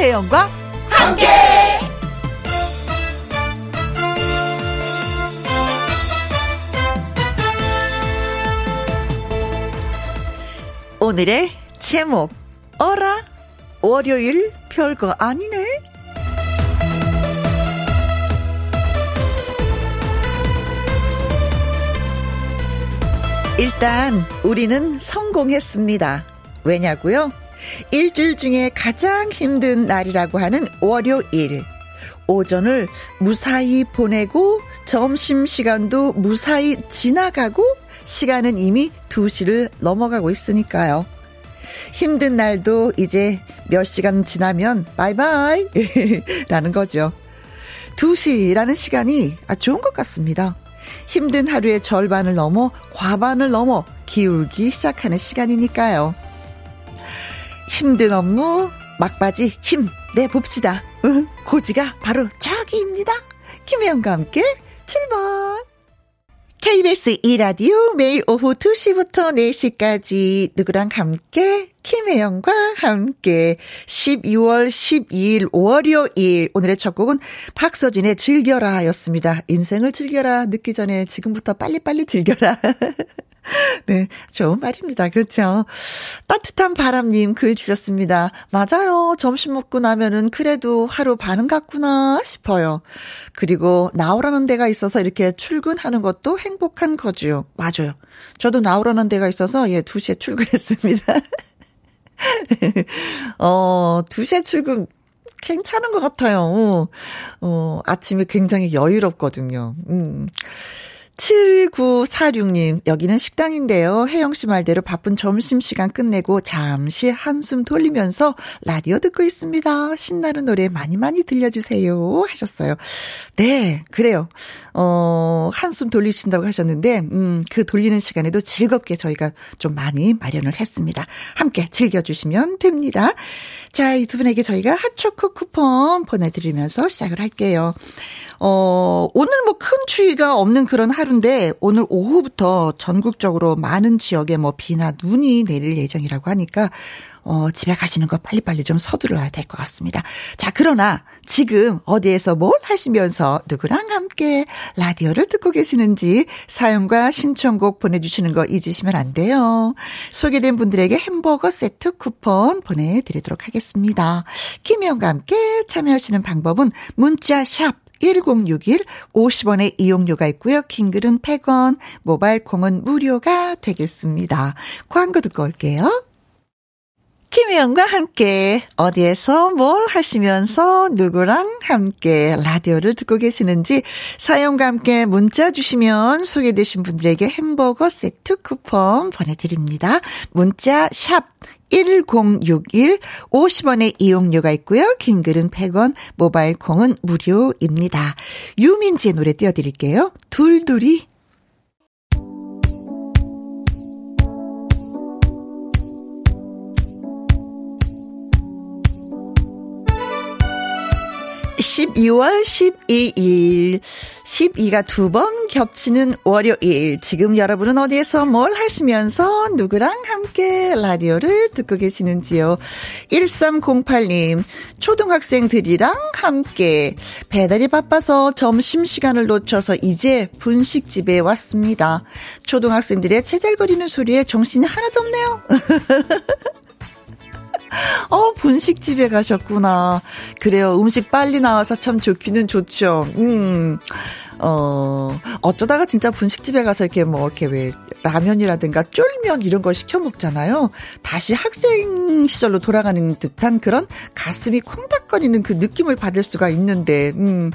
김혜영과 함께. 오늘의 제목 어라 월요일 별거 아니네. 일단 우리는 성공했습니다. 왜냐고요? 일주일 중에 가장 힘든 날이라고 하는 월요일. 오전을 무사히 보내고 점심 시간도 무사히 지나가고 시간은 이미 2시를 넘어가고 있으니까요. 힘든 날도 이제 몇 시간 지나면 바이바이 라는 거죠. 2시라는 시간이 아 좋은 것 같습니다. 힘든 하루의 절반을 넘어 과반을 넘어 기울기 시작하는 시간이니까요. 힘든 업무 막바지 힘 내 봅시다. 고지가 바로 저기입니다. 김혜영과 함께 출발! KBS 2라디오 매일 오후 2시부터 4시까지 누구랑 함께 김혜영과 함께 12월 12일 월요일 오늘의 첫 곡은 박서진의 즐겨라 였습니다. 인생을 즐겨라 늦기 전에 지금부터 빨리빨리 즐겨라. 네, 좋은 말입니다. 그렇죠. 따뜻한 바람님 글 주셨습니다. 맞아요. 점심 먹고 나면은 그래도 하루 반은 갔구나 싶어요. 그리고 나오라는 데가 있어서 이렇게 출근하는 것도 행복한 거죠. 맞아요. 저도 나오라는 데가 있어서 예, 2시에 출근했습니다. 어, 2시에 출근 괜찮은 것 같아요. 어, 아침에 굉장히 여유롭거든요. 음. 7946님, 여기는 식당인데요. 혜영 씨 말대로 바쁜 점심시간 끝내고 잠시 한숨 돌리면서 라디오 듣고 있습니다. 신나는 노래 많이 많이 들려주세요. 하셨어요. 네, 그래요. 어, 한숨 돌리신다고 하셨는데, 음, 그 돌리는 시간에도 즐겁게 저희가 좀 많이 마련을 했습니다. 함께 즐겨주시면 됩니다. 자, 이 두 분에게 저희가 핫초코 쿠폰 보내드리면서 시작을 할게요. 어, 오늘 뭐 큰 추위가 없는 그런 하루 인데 오늘 오후부터 전국적으로 많은 지역에 뭐 비나 눈이 내릴 예정이라고 하니까 어, 집에 가시는 거 빨리빨리 좀 서두르야 될 것 같습니다. 자, 그러나 지금 어디에서 뭘 하시면서 누구랑 함께 라디오를 듣고 계시는지 사연과 신청곡 보내주시는 거 잊으시면 안 돼요. 소개된 분들에게 햄버거 세트 쿠폰 보내드리도록 하겠습니다. 김혜영과 함께 참여하시는 방법은 문자 샵 1061 50원의 이용료가 있고요. 킹글은 100원, 모바일 콩은 무료가 되겠습니다. 광고 듣고 올게요. 김혜영과 함께 어디에서 뭘 하시면서 누구랑 함께 라디오를 듣고 계시는지 사연과 함께 문자 주시면 소개되신 분들에게 햄버거 세트 쿠폰 보내드립니다. 문자 샵 1061 50원의 이용료가 있고요. 긴 글은 100원, 모바일 콩은 무료입니다. 유민지의 노래 띄워드릴게요. 둘둘이 12월 12일. 12가 두 번 겹치는 월요일. 지금 여러분은 어디에서 뭘 하시면서 누구랑 함께 라디오를 듣고 계시는지요? 1308님, 초등학생들이랑 함께 배달이 바빠서 점심시간을 놓쳐서 이제 분식집에 왔습니다. 초등학생들의 채잘거리는 소리에 정신이 하나도 없네요. 어, 분식집에 가셨구나. 그래요. 음식 빨리 나와서 참 좋기는 좋죠. 음. 어, 어쩌다가 진짜 분식집에 가서 이렇게 뭐, 이렇게 왜, 라면이라든가 쫄면 이런 걸 시켜 먹잖아요. 다시 학생 시절로 돌아가는 듯한 그런 가슴이 콩닥거리는 그 느낌을 받을 수가 있는데, 음.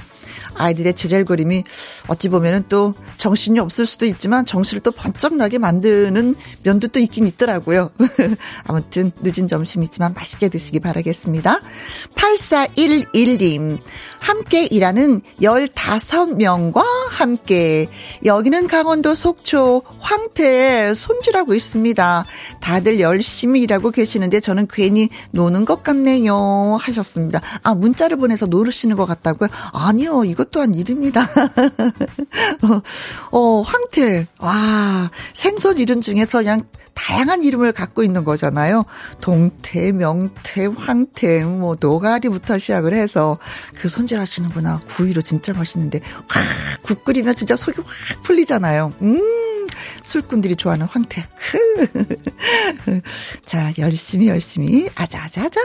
아이들의 제잘거림이 어찌 보면은 또 정신이 없을 수도 있지만 정신을 또 번쩍 나게 만드는 면도 또 있긴 있더라고요. 아무튼 늦은 점심이지만 맛있게 드시기 바라겠습니다. 8411님. 함께 일하는 15명과 함께 여기는 강원도 속초 황태 손질하고 있습니다. 다들 열심히 일하고 계시는데 저는 괜히 노는 것 같네요 하셨습니다. 아 문자를 보내서 노르시는 것 같다고요? 아니요 이것 또한 일입니다. 어, 어 황태 와 생선 이름 중에서 그냥 다양한 이름을 갖고 있는 거잖아요. 동태, 명태, 황태, 뭐 노가리부터 시작을 해서 그 손질하시는구나. 구이로 진짜 맛있는데 확국 끓이면 진짜 속이 확 풀리잖아요. 음. 술꾼들이 좋아하는 황태. 자, 열심히 열심히 아자아자아자.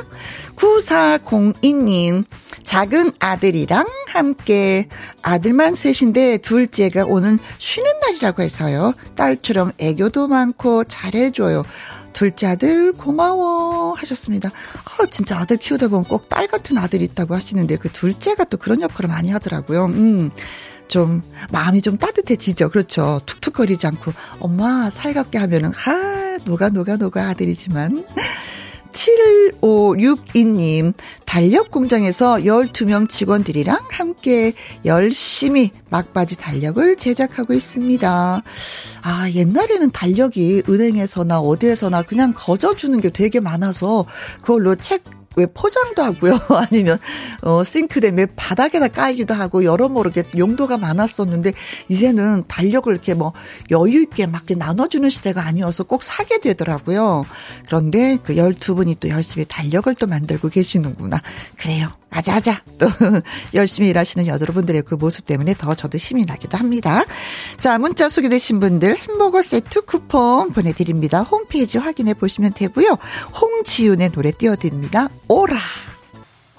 9402님. 작은 아들이랑 함께 아들만 셋인데 둘째가 오늘 쉬는 날이라고 해서요. 딸처럼 애교도 많고 잘해 줘요. 둘째 아들 고마워 하셨습니다. 어, 진짜 아들 키우다 보면 꼭 딸 같은 아들이 있다고 하시는데 그 둘째가 또 그런 역할을 많이 하더라고요. 음. 좀 마음이 좀 따뜻해지죠. 그렇죠. 툭툭거리지 않고 엄마 살갑게 하면은 하 녹아 녹아 녹아 아들이지만 7562님, 달력 공장에서 12명 직원들이랑 함께 열심히 막바지 달력을 제작하고 있습니다. 아, 옛날에는 달력이 은행에서나 어디에서나 그냥 거저주는 게 되게 많아서 그걸로 책 왜 포장도 하고요. 아니면 어 싱크대 매 바닥에다 깔기도 하고 여러모로 이렇게 용도가 많았었는데 이제는 달력을 이렇게 뭐 여유 있게 막 나눠주는 시대가 아니어서 꼭 사게 되더라고요. 그런데 그 12분이 또 열심히 달력을 또 만들고 계시는구나. 그래요. 아자아자. 또 열심히 일하시는 여러분들의 그 모습 때문에 더 저도 힘이 나기도 합니다. 자, 문자 소개되신 분들 햄버거 세트 쿠폰 보내드립니다. 홈페이지 확인해 보시면 되고요. 홍지윤의 노래 띄워드립니다. 오라.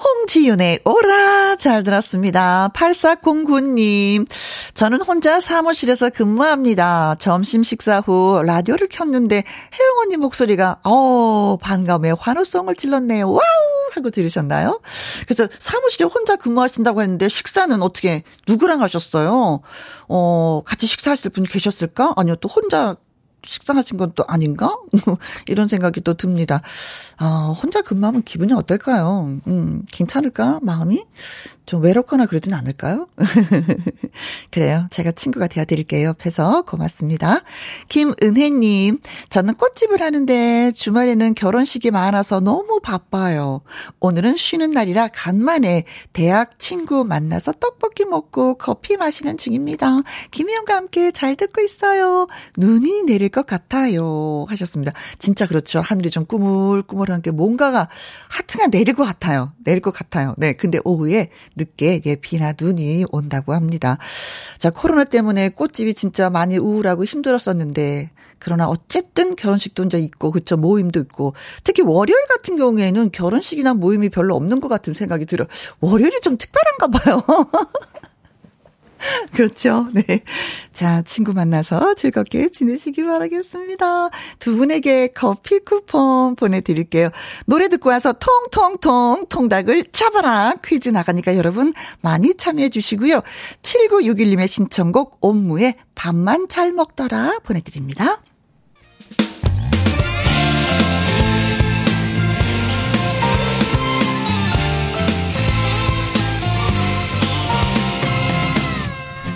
홍지윤의 오라 잘 들었습니다. 8409님 저는 혼자 사무실에서 근무합니다. 점심 식사 후 라디오를 켰는데 혜영 언니 목소리가 어 반가움에 환호성을 질렀네요. 와우 하고 들으셨나요? 그래서 사무실에 혼자 근무하신다고 했는데 식사는 어떻게 누구랑 하셨어요? 어 같이 식사하실 분 계셨을까? 아니요 또 혼자 식상하신 건 또 아닌가? 이런 생각이 또 듭니다. 아, 혼자 근무하면 기분이 어떨까요? 음, 괜찮을까? 마음이? 좀 외롭거나 그러진 않을까요? 그래요. 제가 친구가 되어드릴게요. 옆에서 고맙습니다. 김은혜님, 저는 꽃집을 하는데 주말에는 결혼식이 많아서 너무 바빠요. 오늘은 쉬는 날이라 간만에 대학 친구 만나서 떡볶이 먹고 커피 마시는 중입니다. 김희영과 함께 잘 듣고 있어요. 눈이 내릴 것 같아요. 하셨습니다. 진짜 그렇죠. 하늘이 좀 꾸물꾸물한 게 뭔가가 하트가 내릴 것 같아요. 내릴 것 같아요. 네. 근데 오후에 늦게 예, 비나 눈이 온다고 합니다. 자, 코로나 때문에 꽃집이 진짜 많이 우울하고 힘들었었는데 그러나 어쨌든 결혼식도 이제 있고 그쵸 모임도 있고 특히 월요일 같은 경우에는 결혼식이나 모임이 별로 없는 것 같은 생각이 들어. 월요일이 좀 특별한가 봐요. 그렇죠. 네. 자, 친구 만나서 즐겁게 지내시기 바라겠습니다. 두 분에게 커피 쿠폰 보내드릴게요. 노래 듣고 와서 통통통 통닭을 잡아라 퀴즈 나가니까 여러분 많이 참여해 주시고요. 7961님의 신청곡 옴무의 밥만 잘 먹더라 보내드립니다.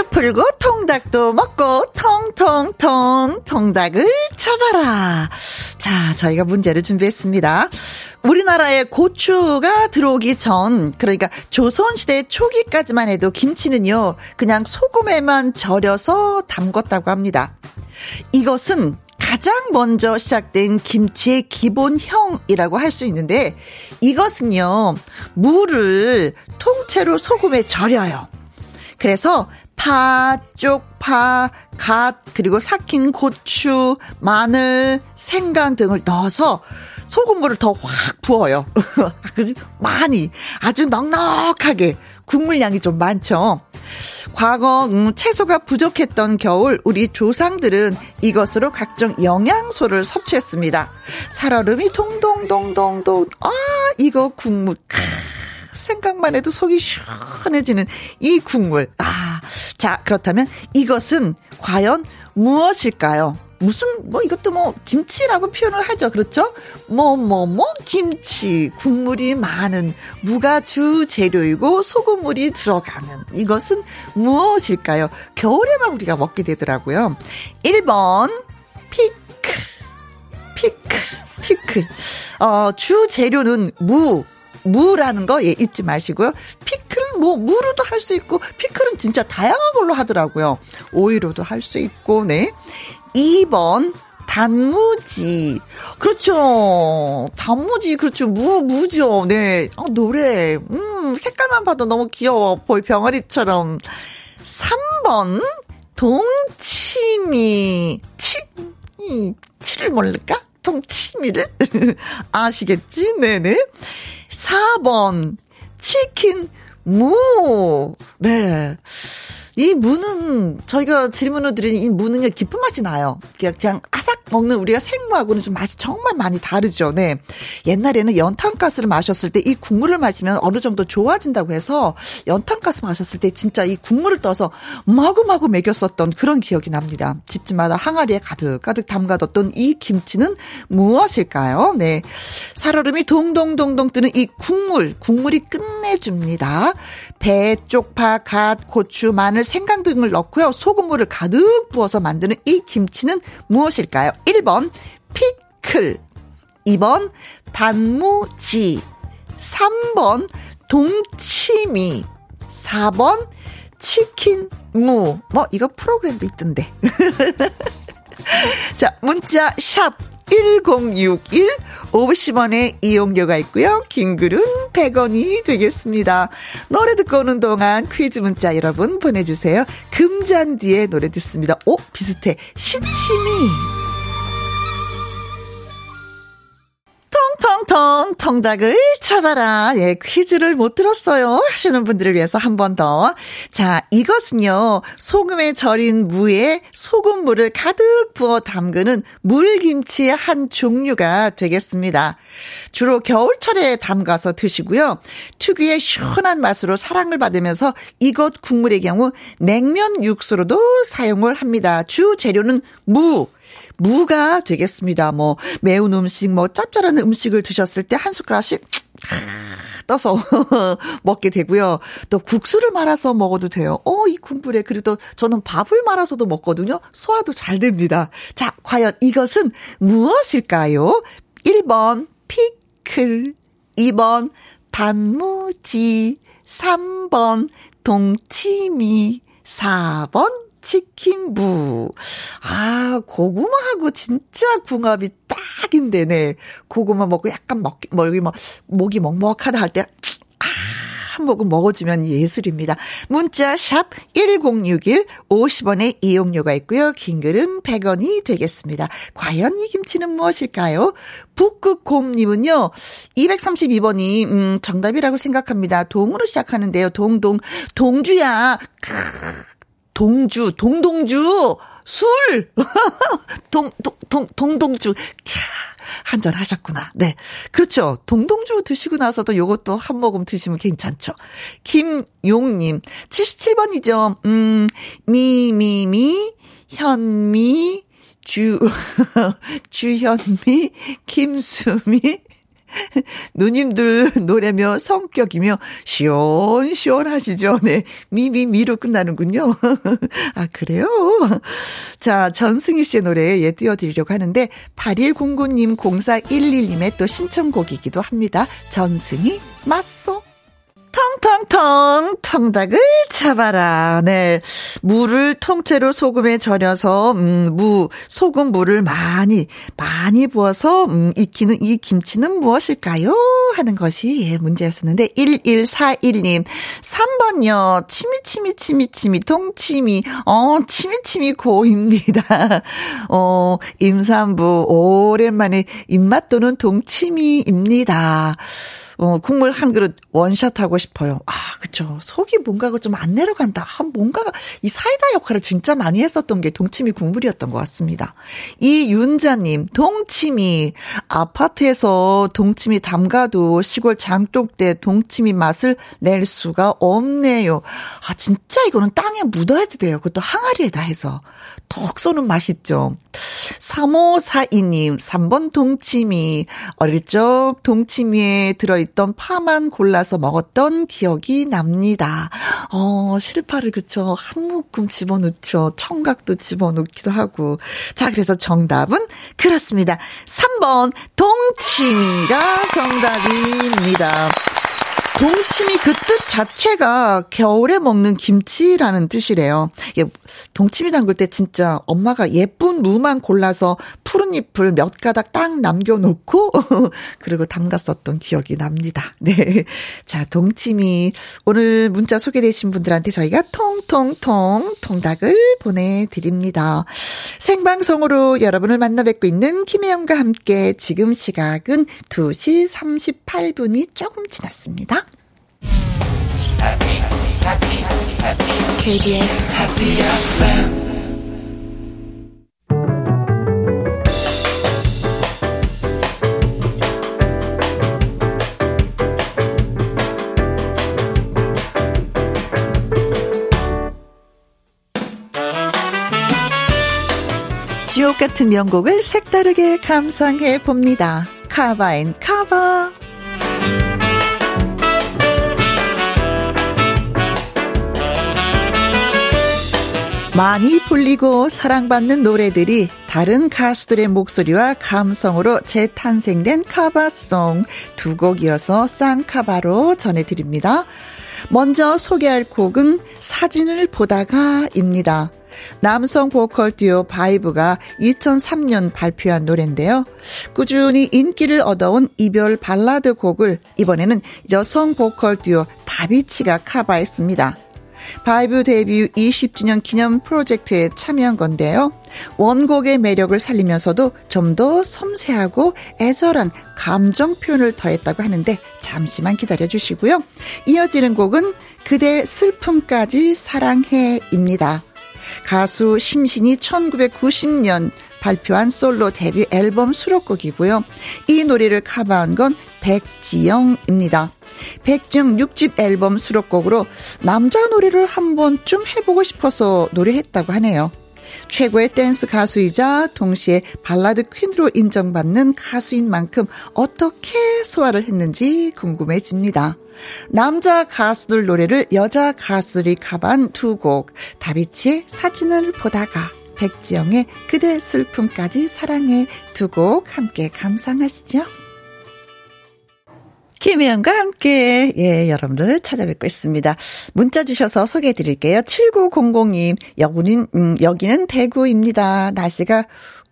퀴즈 풀고 통닭도 먹고 통통통 통닭을 잡아라. 자, 저희가 문제를 준비했습니다. 우리나라에 고추가 들어오기 전, 그러니까 조선시대 초기까지만 해도 김치는요, 그냥 소금에만 절여서 담궜다고 합니다. 이것은 가장 먼저 시작된 김치의 기본형이라고 할 수 있는데, 이것은요, 물을 통째로 소금에 절여요. 그래서 파, 쪽파, 갓, 그리고 삭힌 고추, 마늘, 생강 등을 넣어서 소금물을 더 확 부어요. 아주 많이, 아주 넉넉하게 국물량이 좀 많죠. 과거 음, 채소가 부족했던 겨울 우리 조상들은 이것으로 각종 영양소를 섭취했습니다. 살얼음이 동동동동동 아 이거 국물 크, 생각만 해도 속이 시원해지는 이 국물. 아, 자 그렇다면 이것은 과연 무엇일까요? 무슨 뭐 이것도 뭐 김치라고 표현을 하죠. 그렇죠? 뭐 뭐뭐 뭐, 김치 국물이 많은 무가 주 재료이고 소금물이 들어가는 이것은 무엇일까요? 겨울에만 우리가 먹게 되더라고요. 1번 피클 피클 피클 어, 주 재료는 무 무라는 거, 예, 잊지 마시고요. 피클, 뭐, 무로도 할 수 있고, 피클은 진짜 다양한 걸로 하더라고요. 오이로도 할 수 있고, 네. 2번, 단무지. 그렇죠. 단무지, 그렇죠. 무, 무죠. 네. 어, 노래. 음, 색깔만 봐도 너무 귀여워. 볼 병아리처럼. 3번, 동치미. 치, 이, 치를 모를까? 동치미를? 아시겠지? 네네. 4번, 치킨, 무. 네. 이 무는 저희가 질문을 드린 이 무는요 깊은 맛이 나요. 그냥, 그냥 아삭 먹는 우리가 생무하고는 좀 맛이 정말 많이 다르죠. 네. 옛날에는 연탄가스를 마셨을 때 이 국물을 마시면 어느 정도 좋아진다고 해서 연탄가스 마셨을 때 진짜 이 국물을 떠서 마구마구 먹였었던 그런 기억이 납니다. 집집마다 항아리에 가득 가득 담가뒀던 이 김치는 무엇일까요? 네. 살얼음이 동동동동 뜨는 이 국물, 국물이 끝내줍니다. 배, 쪽파, 갓, 고추, 마늘, 생강 등을 넣고요. 소금물을 가득 부어서 만드는 이 김치는 무엇일까요? 1번 피클 2번 단무지 3번 동치미 4번 치킨무 뭐 이거 프로그램도 있던데 자 문자 샵 1061, 50원의 이용료가 있고요. 긴 글은 100원이 되겠습니다. 노래 듣고 오는 동안 퀴즈 문자 여러분 보내주세요. 금잔디의 노래 듣습니다. 오, 비슷해. 시치미. 텅텅텅 통닭을 쳐봐라. 예, 퀴즈를 못 들었어요. 하시는 분들을 위해서 한 번 더. 자, 이것은요, 소금에 절인 무에 소금물을 가득 부어 담그는 물김치의 한 종류가 되겠습니다. 주로 겨울철에 담가서 드시고요. 특유의 시원한 맛으로 사랑을 받으면서 이것 국물의 경우 냉면 육수로도 사용을 합니다. 주 재료는 무, 무가 되겠습니다. 뭐 매운 음식, 뭐 짭짤한 음식을 드셨을 때 한 숟가락씩 떠서 먹게 되고요. 또 국수를 말아서 먹어도 돼요. 어, 이 국물에 그래도 저는 밥을 말아서도 먹거든요. 소화도 잘 됩니다. 자, 과연 이것은 무엇일까요? 1번 피클, 2번 단무지, 3번 동치미, 4번 치킨부. 아, 고구마하고 진짜 궁합이 딱인데, 네. 고구마 먹고 약간 먹, 먹이, 뭐, 목이 먹먹하다 할 때, 아, 한 모금 먹어주면 예술입니다. 문자 샵 1061, 50원의 이용료가 있고요. 긴 글은 100원이 되겠습니다. 과연 이 김치는 무엇일까요? 북극곰님은요, 232번이, 음, 정답이라고 생각합니다. 동으로 시작하는데요. 동동, 동주야. 크, 동주, 동동주, 술! 동, 동, 동, 동동주. 한잔 하셨구나. 네. 그렇죠. 동동주 드시고 나서도 요것도 한 모금 드시면 괜찮죠. 김용님, 77번이죠. 음, 미, 미, 미, 현미, 주, 주현미, 김수미, 누님들 노래며 성격이며 시원시원하시죠? 네. 미미미로 끝나는군요. 아, 그래요? 자, 전승희 씨의 노래 예, 띄워드리려고 하는데, 8109님, 0411님의 또 신청곡이기도 합니다. 전승희, 맞소. 텅텅텅 통닭을 잡아라. 네. 물을 통째로 소금에 절여서 음, 무 소금 물을 많이 많이 부어서 음, 익히는 이 김치는 무엇일까요? 하는 것이 예, 문제였었는데 1141님 3번요. 치미치미 치미치미 통치미 어 치미치미 고입니다. 어 임산부 오랜만에 입맛 도는 동치미입니다. 어, 국물 한 그릇 원샷 하고 싶어요. 아, 그쵸. 속이 뭔가가 좀 안 내려간다. 한 아, 뭔가가 이 사이다 역할을 진짜 많이 했었던 게 동치미 국물이었던 것 같습니다. 이윤자님, 동치미. 아파트에서 동치미 담가도 시골 장독대 동치미 맛을 낼 수가 없네요. 아, 진짜 이거는 땅에 묻어야지 돼요. 그것도 항아리에다 해서. 톡 쏘는 맛있죠. 3542님, 3번 동치미. 어릴 적 동치미에 들어있던 파만 골라서 먹었던 기억이 납니다. 어, 실파를 그쵸. 한 묶음 집어넣죠. 청각도 집어넣기도 하고. 자, 그래서 정답은 그렇습니다. 3번 동치미가 정답입니다. 동치미 그 뜻 자체가 겨울에 먹는 김치라는 뜻이래요. 예, 동치미 담글 때 진짜 엄마가 예쁜 무만 골라서 푸른 잎을 몇 가닥 딱 남겨놓고 그리고 담갔었던 기억이 납니다. 네. 자, 동치미. 오늘 문자 소개되신 분들한테 저희가 통통통 통닭을 보내드립니다. 생방송으로 여러분을 만나 뵙고 있는 김혜영과 함께 지금 시각은 2시 38분이 조금 지났습니다. 지옥 같은 명곡을 색다르게 감상해 봅니다. 카바앤 카바. 많이 불리고 사랑받는 노래들이 다른 가수들의 목소리와 감성으로 재탄생된 카바송 두 곡 이어서 쌍카바로 전해드립니다. 먼저 소개할 곡은 사진을 보다가입니다. 남성 보컬 듀오 바이브가 2003년 발표한 노래인데요. 꾸준히 인기를 얻어온 이별 발라드 곡을 이번에는 여성 보컬 듀오 다비치가 카바했습니다. 바이브 데뷔 20주년 기념 프로젝트에 참여한 건데요. 원곡의 매력을 살리면서도 좀 더 섬세하고 애절한 감정 표현을 더했다고 하는데 잠시만 기다려 주시고요. 이어지는 곡은 그대 슬픔까지 사랑해입니다. 가수 심신이 1990년 발표한 솔로 데뷔 앨범 수록곡이고요. 이 노래를 커버한 건 백지영입니다. 백중 6집 앨범 수록곡으로 남자 노래를 한 번쯤 해보고 싶어서 노래했다고 하네요. 최고의 댄스 가수이자 동시에 발라드 퀸으로 인정받는 가수인 만큼 어떻게 소화를 했는지 궁금해집니다. 남자 가수들 노래를 여자 가수들이 가반 두 곡, 다비치의 사진을 보다가 백지영의 그대 슬픔까지 사랑해 두 곡 함께 감상하시죠. 김혜영과 함께, 예, 여러분들 찾아뵙고 있습니다. 문자 주셔서 소개해 드릴게요. 7900님, 여기는, 음, 여기는 대구입니다. 날씨가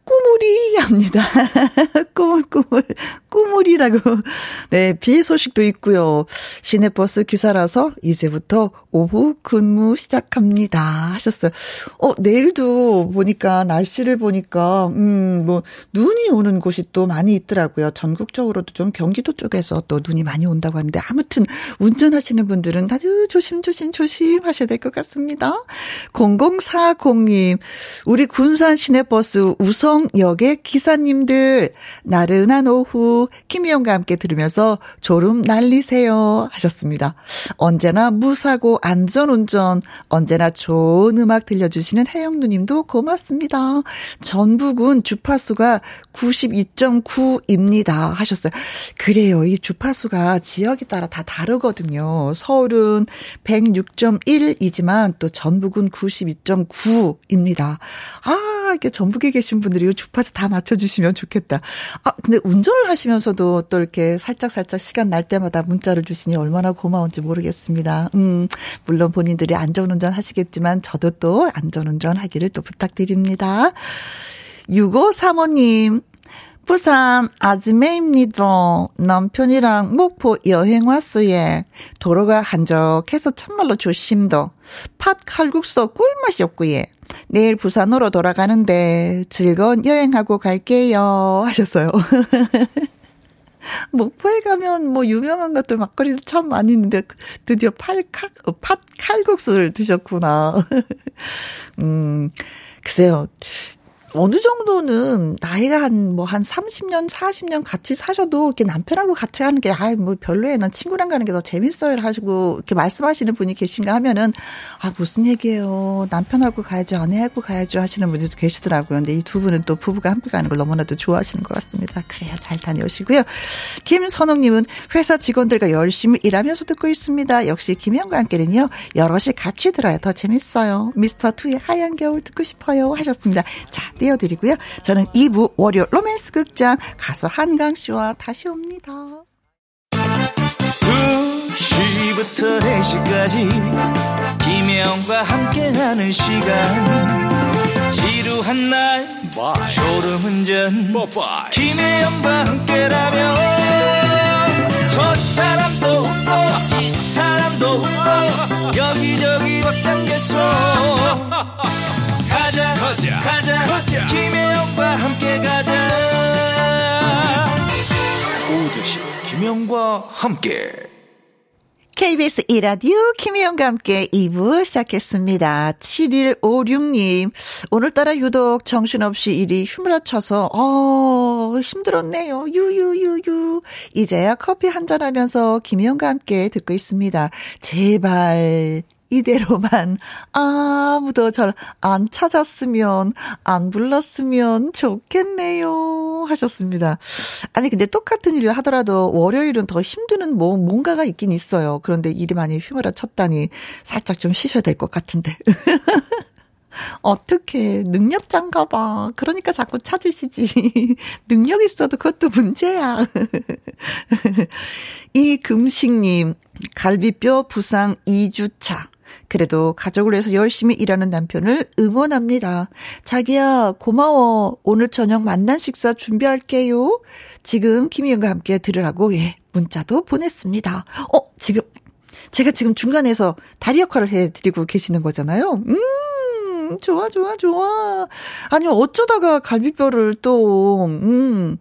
꾸물이 합니다. 꾸물, 꾸물, 꾸물이라고. 네, 비 소식도 있고요. 시내버스 기사라서 이제부터 오후 근무 시작합니다. 하셨어요. 어, 내일도 보니까, 날씨를 보니까, 음, 뭐, 눈이 오는 곳이 또 많이 있더라고요. 전국적으로도 좀 경기도 쪽에서 또 눈이 많이 온다고 하는데, 아무튼, 운전하시는 분들은 아주 조심조심 조심 하셔야 될 것 같습니다. 0040님, 우리 군산 시내버스 우성 역의 기사님들 나른한 오후 김희영과 함께 들으면서 졸음 날리세요 하셨습니다. 언제나 무사고 안전운전 언제나 좋은 음악 들려주시는 혜영 누님도 고맙습니다. 전북은 주파수가 92.9입니다 하셨어요. 그래요. 이 주파수가 지역에 따라 다 다르거든요. 서울은 106.1이지만 또 전북은 92.9입니다. 아, 이렇게 전북에 계신 분들이 이 주파수 다 맞춰주시면 좋겠다. 아, 근데 운전을 하시면서도 또 이렇게 살짝살짝 시간 날 때마다 문자를 주시니 얼마나 고마운지 모르겠습니다. 음, 물론 본인들이 안전운전 하시겠지만 저도 또 안전운전 하기를 또 부탁드립니다. 6535님, 부산 아즈메입니다. 남편이랑 목포 여행 왔어요. 도로가 한적해서 참말로 조심도. 팥 칼국수도 꿀맛이 없고요. 내일 부산으로 돌아가는데 즐거운 여행하고 갈게요. 하셨어요. 목포에 가면 뭐 유명한 것들 막걸리도 참 많이 있는데 드디어 팔칼, 어, 팥 칼국수를 드셨구나. 음, 글쎄요. 어느 정도는 나이가 한 뭐 한 30년, 40년 같이 사셔도 이렇게 남편하고 같이 하는 게 아이 뭐 별로예요. 난 친구랑 가는 게 더 재밌어요. 하시고 이렇게 말씀하시는 분이 계신가 하면은 아 무슨 얘기예요. 남편하고 가야죠. 아내하고 가야죠 하시는 분들도 계시더라고요. 근데 이 두 분은 또 부부가 함께 가는 걸 너무나도 좋아하시는 것 같습니다. 그래요. 잘 다녀오시고요. 김선홍 님은 회사 직원들과 열심히 일하면서 듣고 있습니다. 역시 김현과 함께는요. 여럿이 같이 들어야 더 재밌어요. 미스터 투의 하얀 겨울 듣고 싶어요 하셨습니다. 자, 띄워드리고요. 저는 2부 월요 로맨스 극장 가수 한강 씨와 다시 옵니다. 2시부터 4시까지 김혜영과 함께하는 시간. 지루한 날 졸음운전. 김혜영과 함께라면 김혜영과 함께 KBS 이라디오 김혜영과 함께 2부 시작했습니다. 7156님, 오늘따라 유독 정신없이 일이 휘몰아쳐서, 어, 힘들었네요. 유유유유. 이제야 커피 한잔 하면서 김혜영과 함께 듣고 있습니다. 제발, 이대로만 아무도 절 안 찾았으면 안 불렀으면 좋겠네요 하셨습니다. 아니 근데 똑같은 일을 하더라도 월요일은 더 힘드는 뭐 뭔가가 있긴 있어요. 그런데 일이 많이 휘몰아 쳤다니 살짝 좀 쉬셔야 될 것 같은데. 어떻게 능력자인가 봐. 그러니까 자꾸 찾으시지. 능력 있어도 그것도 문제야. 이 금식님, 갈비뼈 부상 2주차. 그래도 가족을 위해서 열심히 일하는 남편을 응원합니다. 자기야, 고마워. 오늘 저녁 만난 식사 준비할게요. 지금 김희영과 함께 들으라고, 예, 문자도 보냈습니다. 어, 지금, 제가 지금 중간에서 다리 역할을 해드리고 계시는 거잖아요. 음, 좋아, 좋아, 좋아. 아니, 어쩌다가 갈비뼈를 또, 음,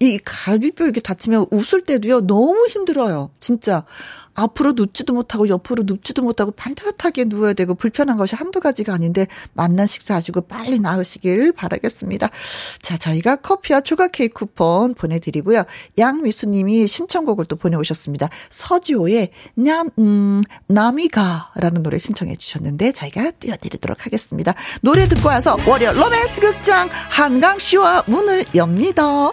이 갈비뼈 이렇게 다치면 웃을 때도요, 너무 힘들어요. 진짜. 앞으로 눕지도 못하고 옆으로 눕지도 못하고 반듯하게 누워야 되고 불편한 것이 한두 가지가 아닌데 만난 식사하시고 빨리 나으시길 바라겠습니다. 자, 저희가 커피와 초과 케이크 쿠폰 보내드리고요. 양미수님이 신청곡을 또 보내오셨습니다. 서지호의 냥, 음, 나미가라는 노래 신청해 주셨는데 저희가 띄워드리도록 하겠습니다. 노래 듣고 와서 월요 로맨스 극장 한강 씨와 문을 엽니다.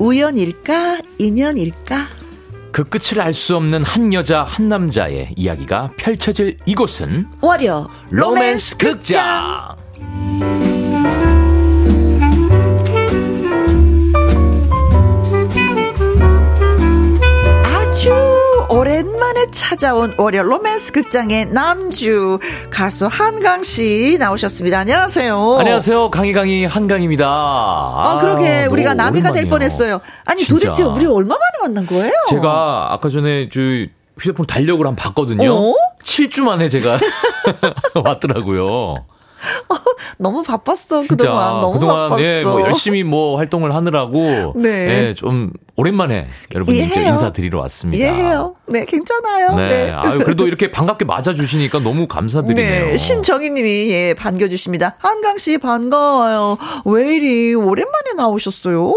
우연일까? 인연일까? 그 끝을 알 수 없는 한 여자 한 남자의 이야기가 펼쳐질 이곳은 월요 로맨스 극장. 오랜만에 찾아온 월요 로맨스 극장의 남주 가수 한강 씨 나오셨습니다. 안녕하세요. 안녕하세요. 강희강희 한강입니다. 아, 그러게 너무 우리가 나비가 될. 뻔했어요. 아니 진짜. 도대체 우리 얼마 만에 만난 거예요? 제가 아까 전에 저 휴대폰 달력을 한 번 봤거든요. 어? 7주 만에 제가 왔더라고요. 너무 바빴어 진짜 그동안 너무 그동안 바빴어. 예, 뭐 열심히 뭐 활동을 하느라고 네. 예, 좀 오랜만에 여러분 이제. 인사드리러 왔습니다. 이해해요. 네 괜찮아요. 네. 네. 아유, 그래도 이렇게 반갑게 맞아 주시니까 너무 감사드리네요. 네, 신정희 님이, 예, 반겨 주십니다. 한강 씨 반가워요. 왜 이리 오랜만에 나오셨어요?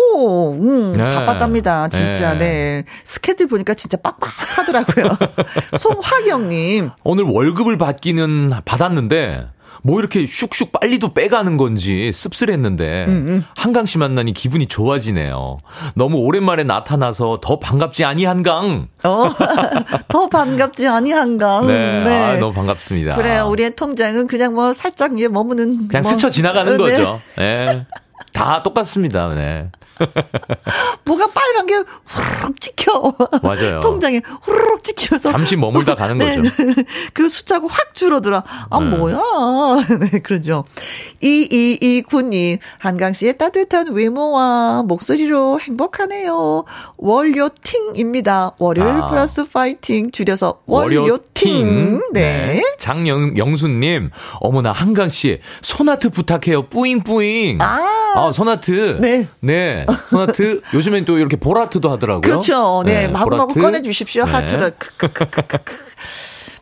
음, 네. 바빴답니다. 진짜, 네. 네. 스케줄 보니까 진짜 빡빡하더라고요. 송화경 님. 오늘 월급을 받기는 받았는데 뭐 이렇게 슉슉 빨리도 빼가는 건지 씁쓸했는데 음, 한강 씨 만나니 기분이 좋아지네요. 너무 오랜만에 나타나서 더 반갑지 아니 한강. 어, 더 반갑지 아니, 한강. 네, 아, 너무 반갑습니다. 그래요. 우리의 통장은 그냥 뭐 살짝 예, 머무는. 그냥 뭐, 스쳐 지나가는 어, 네. 거죠. 네. 다 똑같습니다. 네. 뭐가 빨간 게 후루룩 찍혀. 맞아요. 통장에 후루룩 찍혀서. 잠시 머물다 가는 네. 거죠. 그 숫자가 확 줄어들어. 아, 네. 뭐야. 네, 그러죠. 2229님, 한강 씨의 따뜻한 외모와 목소리로 행복하네요. 월요팅입니다. 월요일 아. 플러스 파이팅. 줄여서 월요팅. 네. 장영수님, 어머나 한강 씨 손하트 부탁해요. 뿌잉뿌잉. 아. 손하트. 네. 네. 손하트. 요즘엔 또 이렇게 볼하트도 하더라고요. 그렇죠. 네. 마구마구 볼하트. 꺼내 주십시오. 네. 하트를. 크크크크크.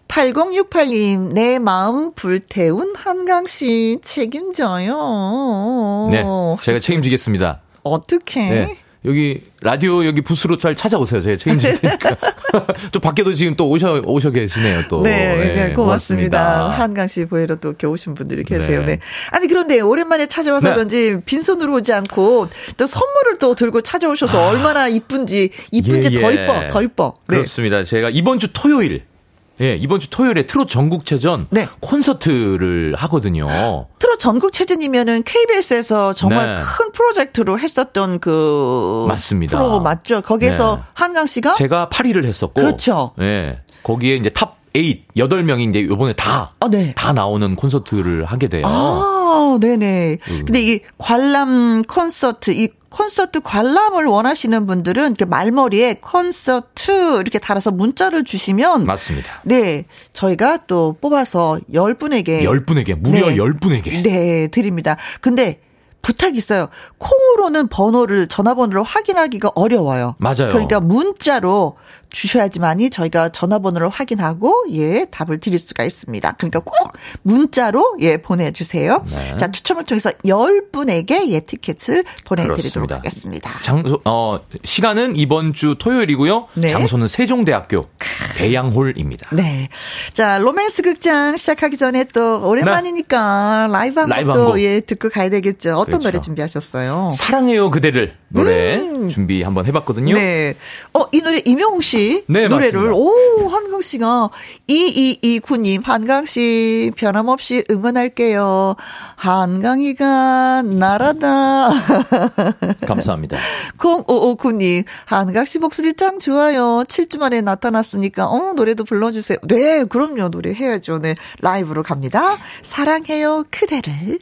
8068님, 내 마음 불태운 한강씨 책임져요. 네. 제가 책임지겠습니다. 어떻게? 네. 여기 라디오 여기 부스로 잘 찾아오세요. 제가 책임질 테니까. 또 밖에도 지금 또 오셔 오셔 계시네요. 또. 네, 네, 고맙습니다. 한강 씨 보이러 또 이렇게 오신 분들이 계세요. 네. 네. 아니, 그런데 오랜만에 찾아와서 네. 그런지 빈손으로 오지 않고 또 선물을 또 들고 찾아오셔서 얼마나 이쁜지, 이쁜지 예, 더 예. 이뻐, 더 이뻐. 네. 그렇습니다. 제가 이번 주 토요일 예, 이번 주 토요일에 트롯 전국체전 네. 콘서트를 하거든요. 트롯 전국체전이면은 KBS에서 정말 네. 큰 프로젝트로 했었던 그. 맞습니다. 프로 맞죠? 거기에서 네. 한강 씨가. 제가 8위를 했었고 그렇죠. 예. 거기에 이제 top 8, 8명이 이제 요번에 다, 아, 네. 다 나오는 콘서트를 하게 돼요. 아, 네네. 음. 근데 이 관람 콘서트, 이 콘서트 관람을 원하시는 분들은 이렇게 말머리에 콘서트 이렇게 달아서 문자를 주시면 맞습니다. 네, 저희가 또 뽑아서 10분에게 10분에게, 무려 네. 10분에게. 네, 드립니다. 근데 부탁 있어요. 콩으로는 번호를 전화번호를 확인하기가 어려워요. 맞아요. 그러니까 문자로 주셔야지만이 저희가 전화번호를 확인하고 예 답을 드릴 수가 있습니다. 그러니까 꼭 문자로 예 보내주세요. 네. 자 추첨을 통해서 10분에게 예 티켓을 보내드리도록 그렇습니다. 하겠습니다. 장소, 어, 시간은 이번 주 토요일이고요. 네. 장소는 세종대학교 대양홀입니다. 네. 자, 로맨스 극장 시작하기 전에 또 오랜만이니까 네. 라이브 한 곡도 곡. 예, 듣고 가야 되겠죠. 어떤 그렇죠. 노래 준비하셨어요? 사랑해요 그대를 노래 준비 한번 해봤거든요. 음. 네. 어, 이 노래 이명웅 씨 네, 노래를 맞습니다. 오, 한강 씨가 2229님 한강 씨 변함없이 응원할게요. 한강이가 날아다. 감사합니다. 0559님 한강 씨 목소리 짱 좋아요. 7주 만에 나타났으니까 어, 노래도 불러 주세요. 네, 그럼요. 노래 해야죠. 네. 라이브로 갑니다. 사랑해요 그대를.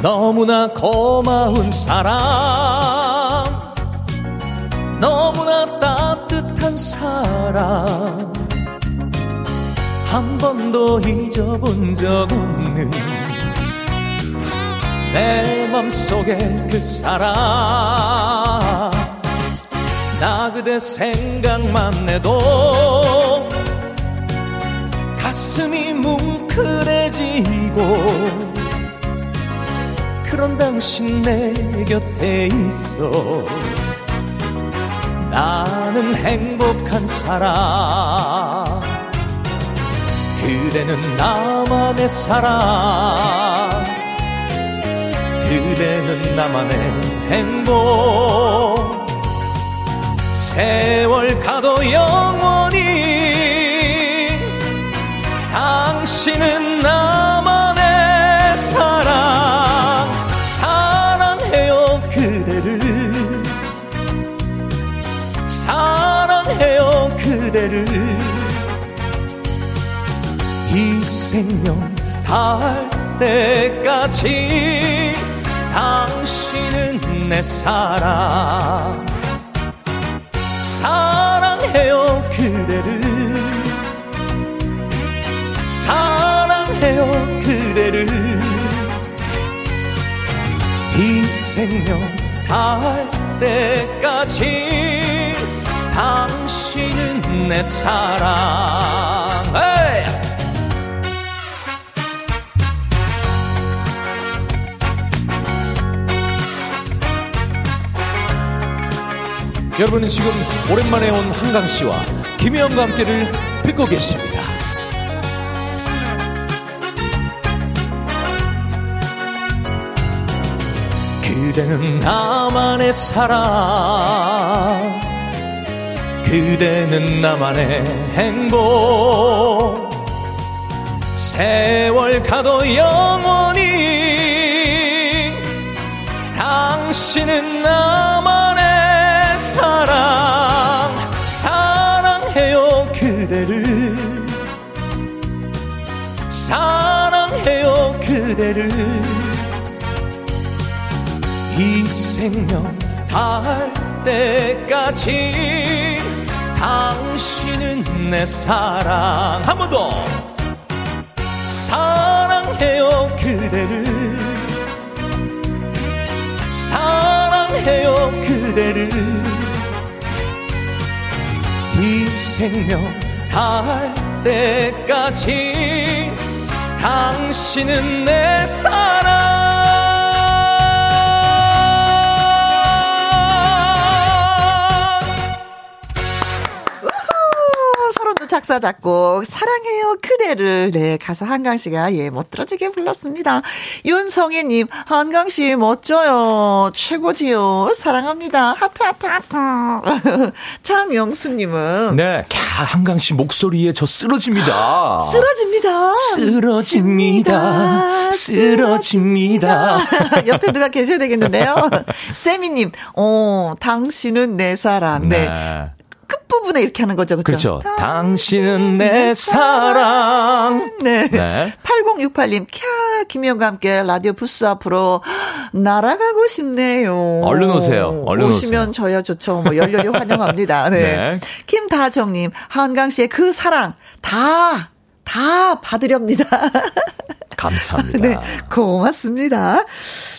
너무나 고마운 사람. 너무나 따뜻한 사람. 한 번도 잊어본 적 없는 내 맘속에 그 사람. 나 그대 생각만 해도 가슴이 뭉클해지고 그런 당신 내 곁에 있어. 나는 행복한 사람. 그대는 나만의 사랑 그대는 나만의 행복. 세월 가도 영원히 당신은 이 생명 닿을 때까지 당신은 내 사랑. 사랑해요 그대를. 사랑해요 그대를. 이 생명 닿을 때까지 당신은 내 사랑 여러분은 지금 오랜만에 온 한강 씨와 김혜영과 함께를 듣고 계십니다. 그대는 나만의 사랑, 그대는 나만의 행복. 세월 가도 영원히 그대를 이 생명 닿을 때까지 당신은 내 사랑. 한 번 더. 사랑해요 그대를. 사랑해요 그대를. 이 생명 닿을 때까지 당신은 내 사랑 작사 작곡 사랑해요 그대를 네 가사 한강 씨가 예 멋들어지게 불렀습니다. 윤성희님 한강 씨 멋져요 최고지요 사랑합니다 하트 하트 하트 장영수님은 네, 캬, 한강 씨 목소리에 저 쓰러집니다. 쓰러집니다. 쓰러집니다. 쓰러집니다. 옆에 누가 계셔야 되겠는데요. 세미님, 어, 당신은 내 사랑. 네. 네. 끝부분에 이렇게 하는 거죠. 그렇죠? 그렇죠. 당신은 내 사랑. 네. 네. 8068님, 캬, 김희영과 함께 라디오 부스 앞으로 날아가고 싶네요. 얼른 오세요. 얼른 오시면 오세요. 저야 좋죠. 뭐 열렬히 환영합니다. 네. 네. 김다정님, 한강 씨의 그 사랑 다, 다 받으렵니다. 감사합니다. 네, 고맙습니다.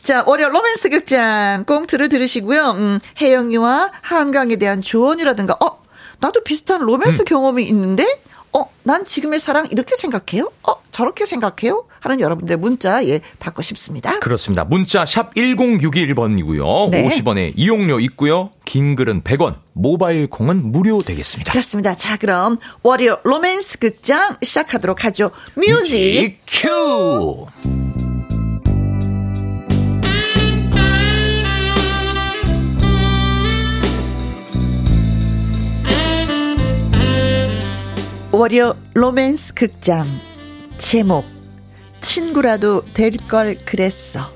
자, 월요 로맨스 극장 꽁트를 들으시고요. 음, 혜영이와 한강에 대한 조언이라든가, 어, 나도 비슷한 음. 로맨스 경험이 있는데, 어, 난 지금의 사랑 이렇게 생각해요? 어, 저렇게 생각해요? 하는 여러분들 문자, 예, 받고 싶습니다. 그렇습니다. 문자 샵 1061번이고요. 네. 50원에 이용료 있고요. 긴 글은 100원, 모바일 콩은 무료 되겠습니다. 그렇습니다. 자, 그럼 월요 로맨스 극장 시작하도록 하죠. music cue! 월요 로맨스 극장 제목 친구라도 될 걸 그랬어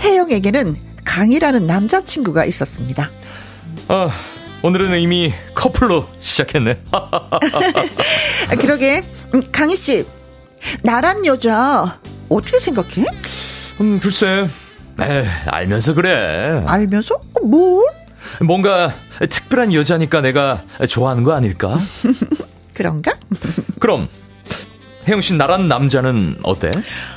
혜영에게는 강이라는 남자친구가 있었습니다. 아, 오늘은 이미 커플로 시작했네. 아, 그러게 음, 강희 씨 나란 여자 어떻게 생각해? 음, 글쎄. 에 알면서 그래. 알면서 어, 뭘? 뭔가 특별한 여자니까 내가 좋아하는 거 아닐까? 그런가? 그럼 혜영 씨 나란 남자는 어때?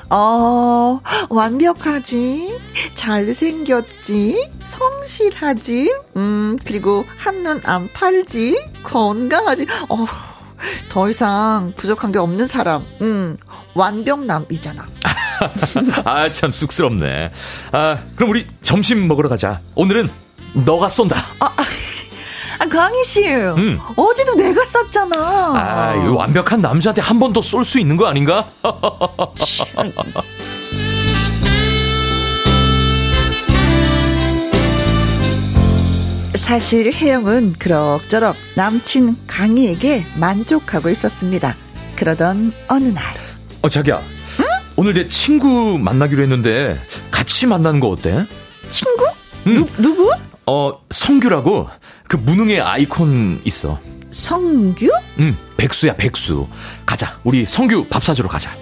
어, 완벽하지. 잘생겼지. 성실하지. 음, 그리고 한눈 안 팔지. 건강하지. 어, 더 이상 부족한 게 없는 사람. 음, 완벽남이잖아. 아, 참 쑥스럽네. 아, 그럼 우리 점심 먹으러 가자. 오늘은 너가 쏜다. 아, 아. 아, 강희 씨. 음. 어제도 내가 쐈잖아. 아, 이 완벽한 남자한테 한 번 더 쏠 수 있는 거 아닌가? 사실 혜영은 그럭저럭 남친 강희에게 만족하고 있었습니다. 그러던 어느 날. 어, 자기야. 응? 오늘 내 친구 만나기로 했는데 같이 만나는 거 어때? 친구? 응. 누, 누구? 어, 성규라고 그 무능의 아이콘 있어. 성규? 응, 백수야, 백수. 가자. 우리 성규 밥 사주러 가자.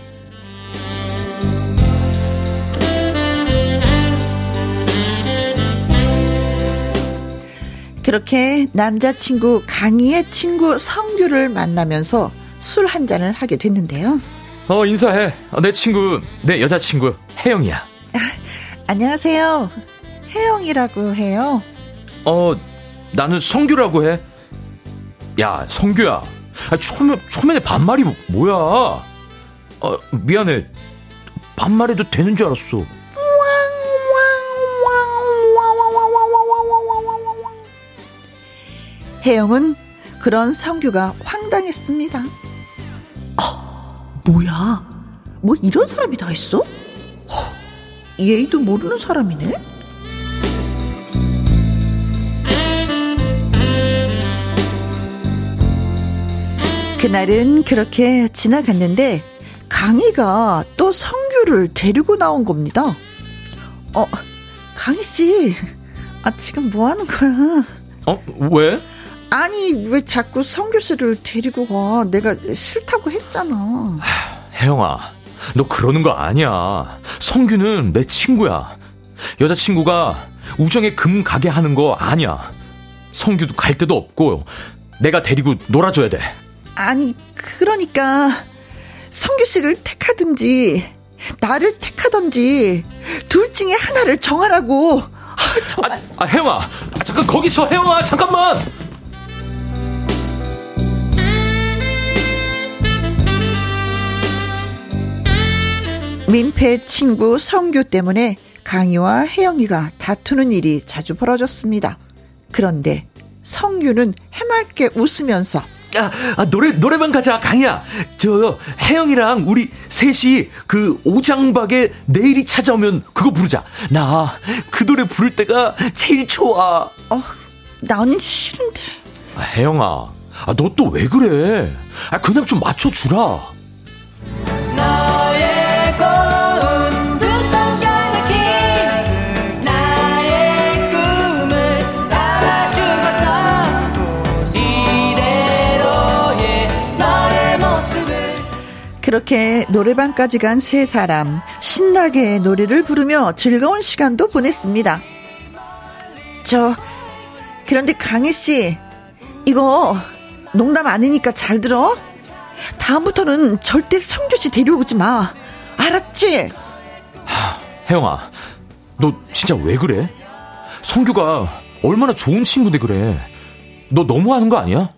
그렇게 남자친구 강희의 친구 성규를 만나면서 술 한 잔을 하게 됐는데요. 어, 인사해. 어, 내 친구, 내 여자친구, 혜영이야. 아, 안녕하세요. 혜영이라고 해요. 어, 나는 성규라고 해. 야, 성규야. 아, 초면, 초면에 반말이 뭐야? 어, 미안해. 반말해도 되는 줄 알았어. 혜영은 그런 성규가 황당했습니다. 어, 뭐야? 뭐 이런 사람이 다 있어? 어, 예의도 모르는 사람이네? 그날은 그렇게 지나갔는데 강희가 또 성규를 데리고 나온 겁니다. 어, 강희 씨, 아 지금 뭐 하는 거야? 어, 왜? 아니 왜 자꾸 성규 씨를 데리고 가? 내가 싫다고 했잖아. 혜영아, 너 그러는 거 아니야. 성규는 내 친구야. 여자친구가 우정에 금 가게 하는 거 아니야. 성규도 갈 데도 없고 내가 데리고 놀아줘야 돼. 아니, 그러니까 성규 씨를 택하든지 나를 택하든지 둘 중에 하나를 정하라고. 아, 정말. 아, 아 혜영아, 아, 잠깐 거기 서 혜영아, 잠깐만. 민폐 친구 성규 때문에 강희와 혜영이가 다투는 일이 자주 벌어졌습니다. 그런데 성규는 해맑게 웃으면서 야, 아, 노래, 노래방 가자, 강희야. 저, 혜영이랑 우리 셋이 그 오장박에 내일이 찾아오면 그거 부르자. 나 그 노래 부를 때가 제일 좋아. 어, 나는 싫은데. 아, 혜영아, 아, 너 또 왜 그래? 아, 그냥 좀 맞춰주라. 그렇게 노래방까지 간 세 사람 신나게 노래를 부르며 즐거운 시간도 보냈습니다. 저 그런데 강희 씨 이거 농담 아니니까 잘 들어. 다음부터는 절대 성규 씨 데려오지 마. 알았지? 하, 혜영아, 너 진짜 왜 그래? 성규가 얼마나 좋은 친구인데 그래. 너 너무하는 거 아니야?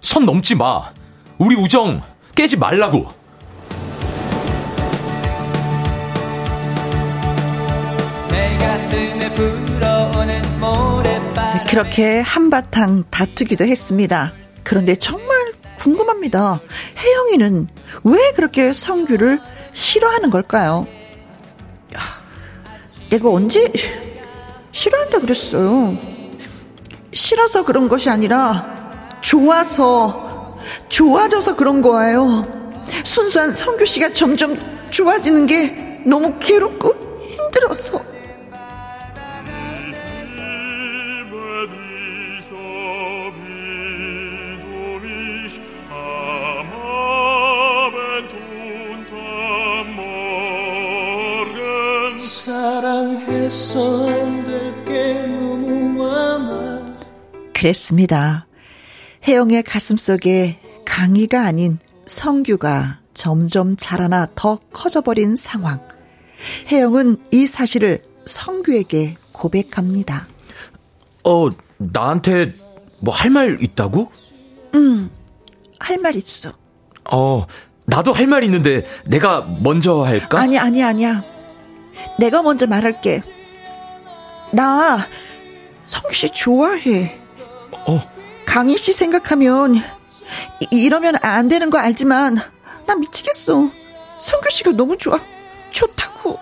선 넘지 마. 우리 우정 깨지 말라고. 그렇게 한바탕 다투기도 했습니다. 그런데 정말 궁금합니다. 혜영이는 왜 그렇게 성규를 싫어하는 걸까요? 내가 언제 싫어한다 그랬어요. 싫어서 그런 것이 아니라 좋아서 좋아져서 그런 거예요. 순수한 성규 씨가 점점 좋아지는 게 너무 괴롭고 힘들어서. 그랬습니다. 혜영의 가슴 속에 강희가 아닌 성규가 점점 자라나 더 커져버린 상황. 혜영은 이 사실을 성규에게 고백합니다. 어, 나한테 뭐 할 말 있다고? 응, 할 말 있어. 어, 나도 할 말 있는데 내가 먼저 할까? 아니, 아니, 아니야. 내가 먼저 말할게. 나 성규 씨 좋아해. 어. 강희 씨 생각하면 이, 이러면 안 되는 거 알지만 나 미치겠어. 성규 씨가 너무 좋아. 좋다고.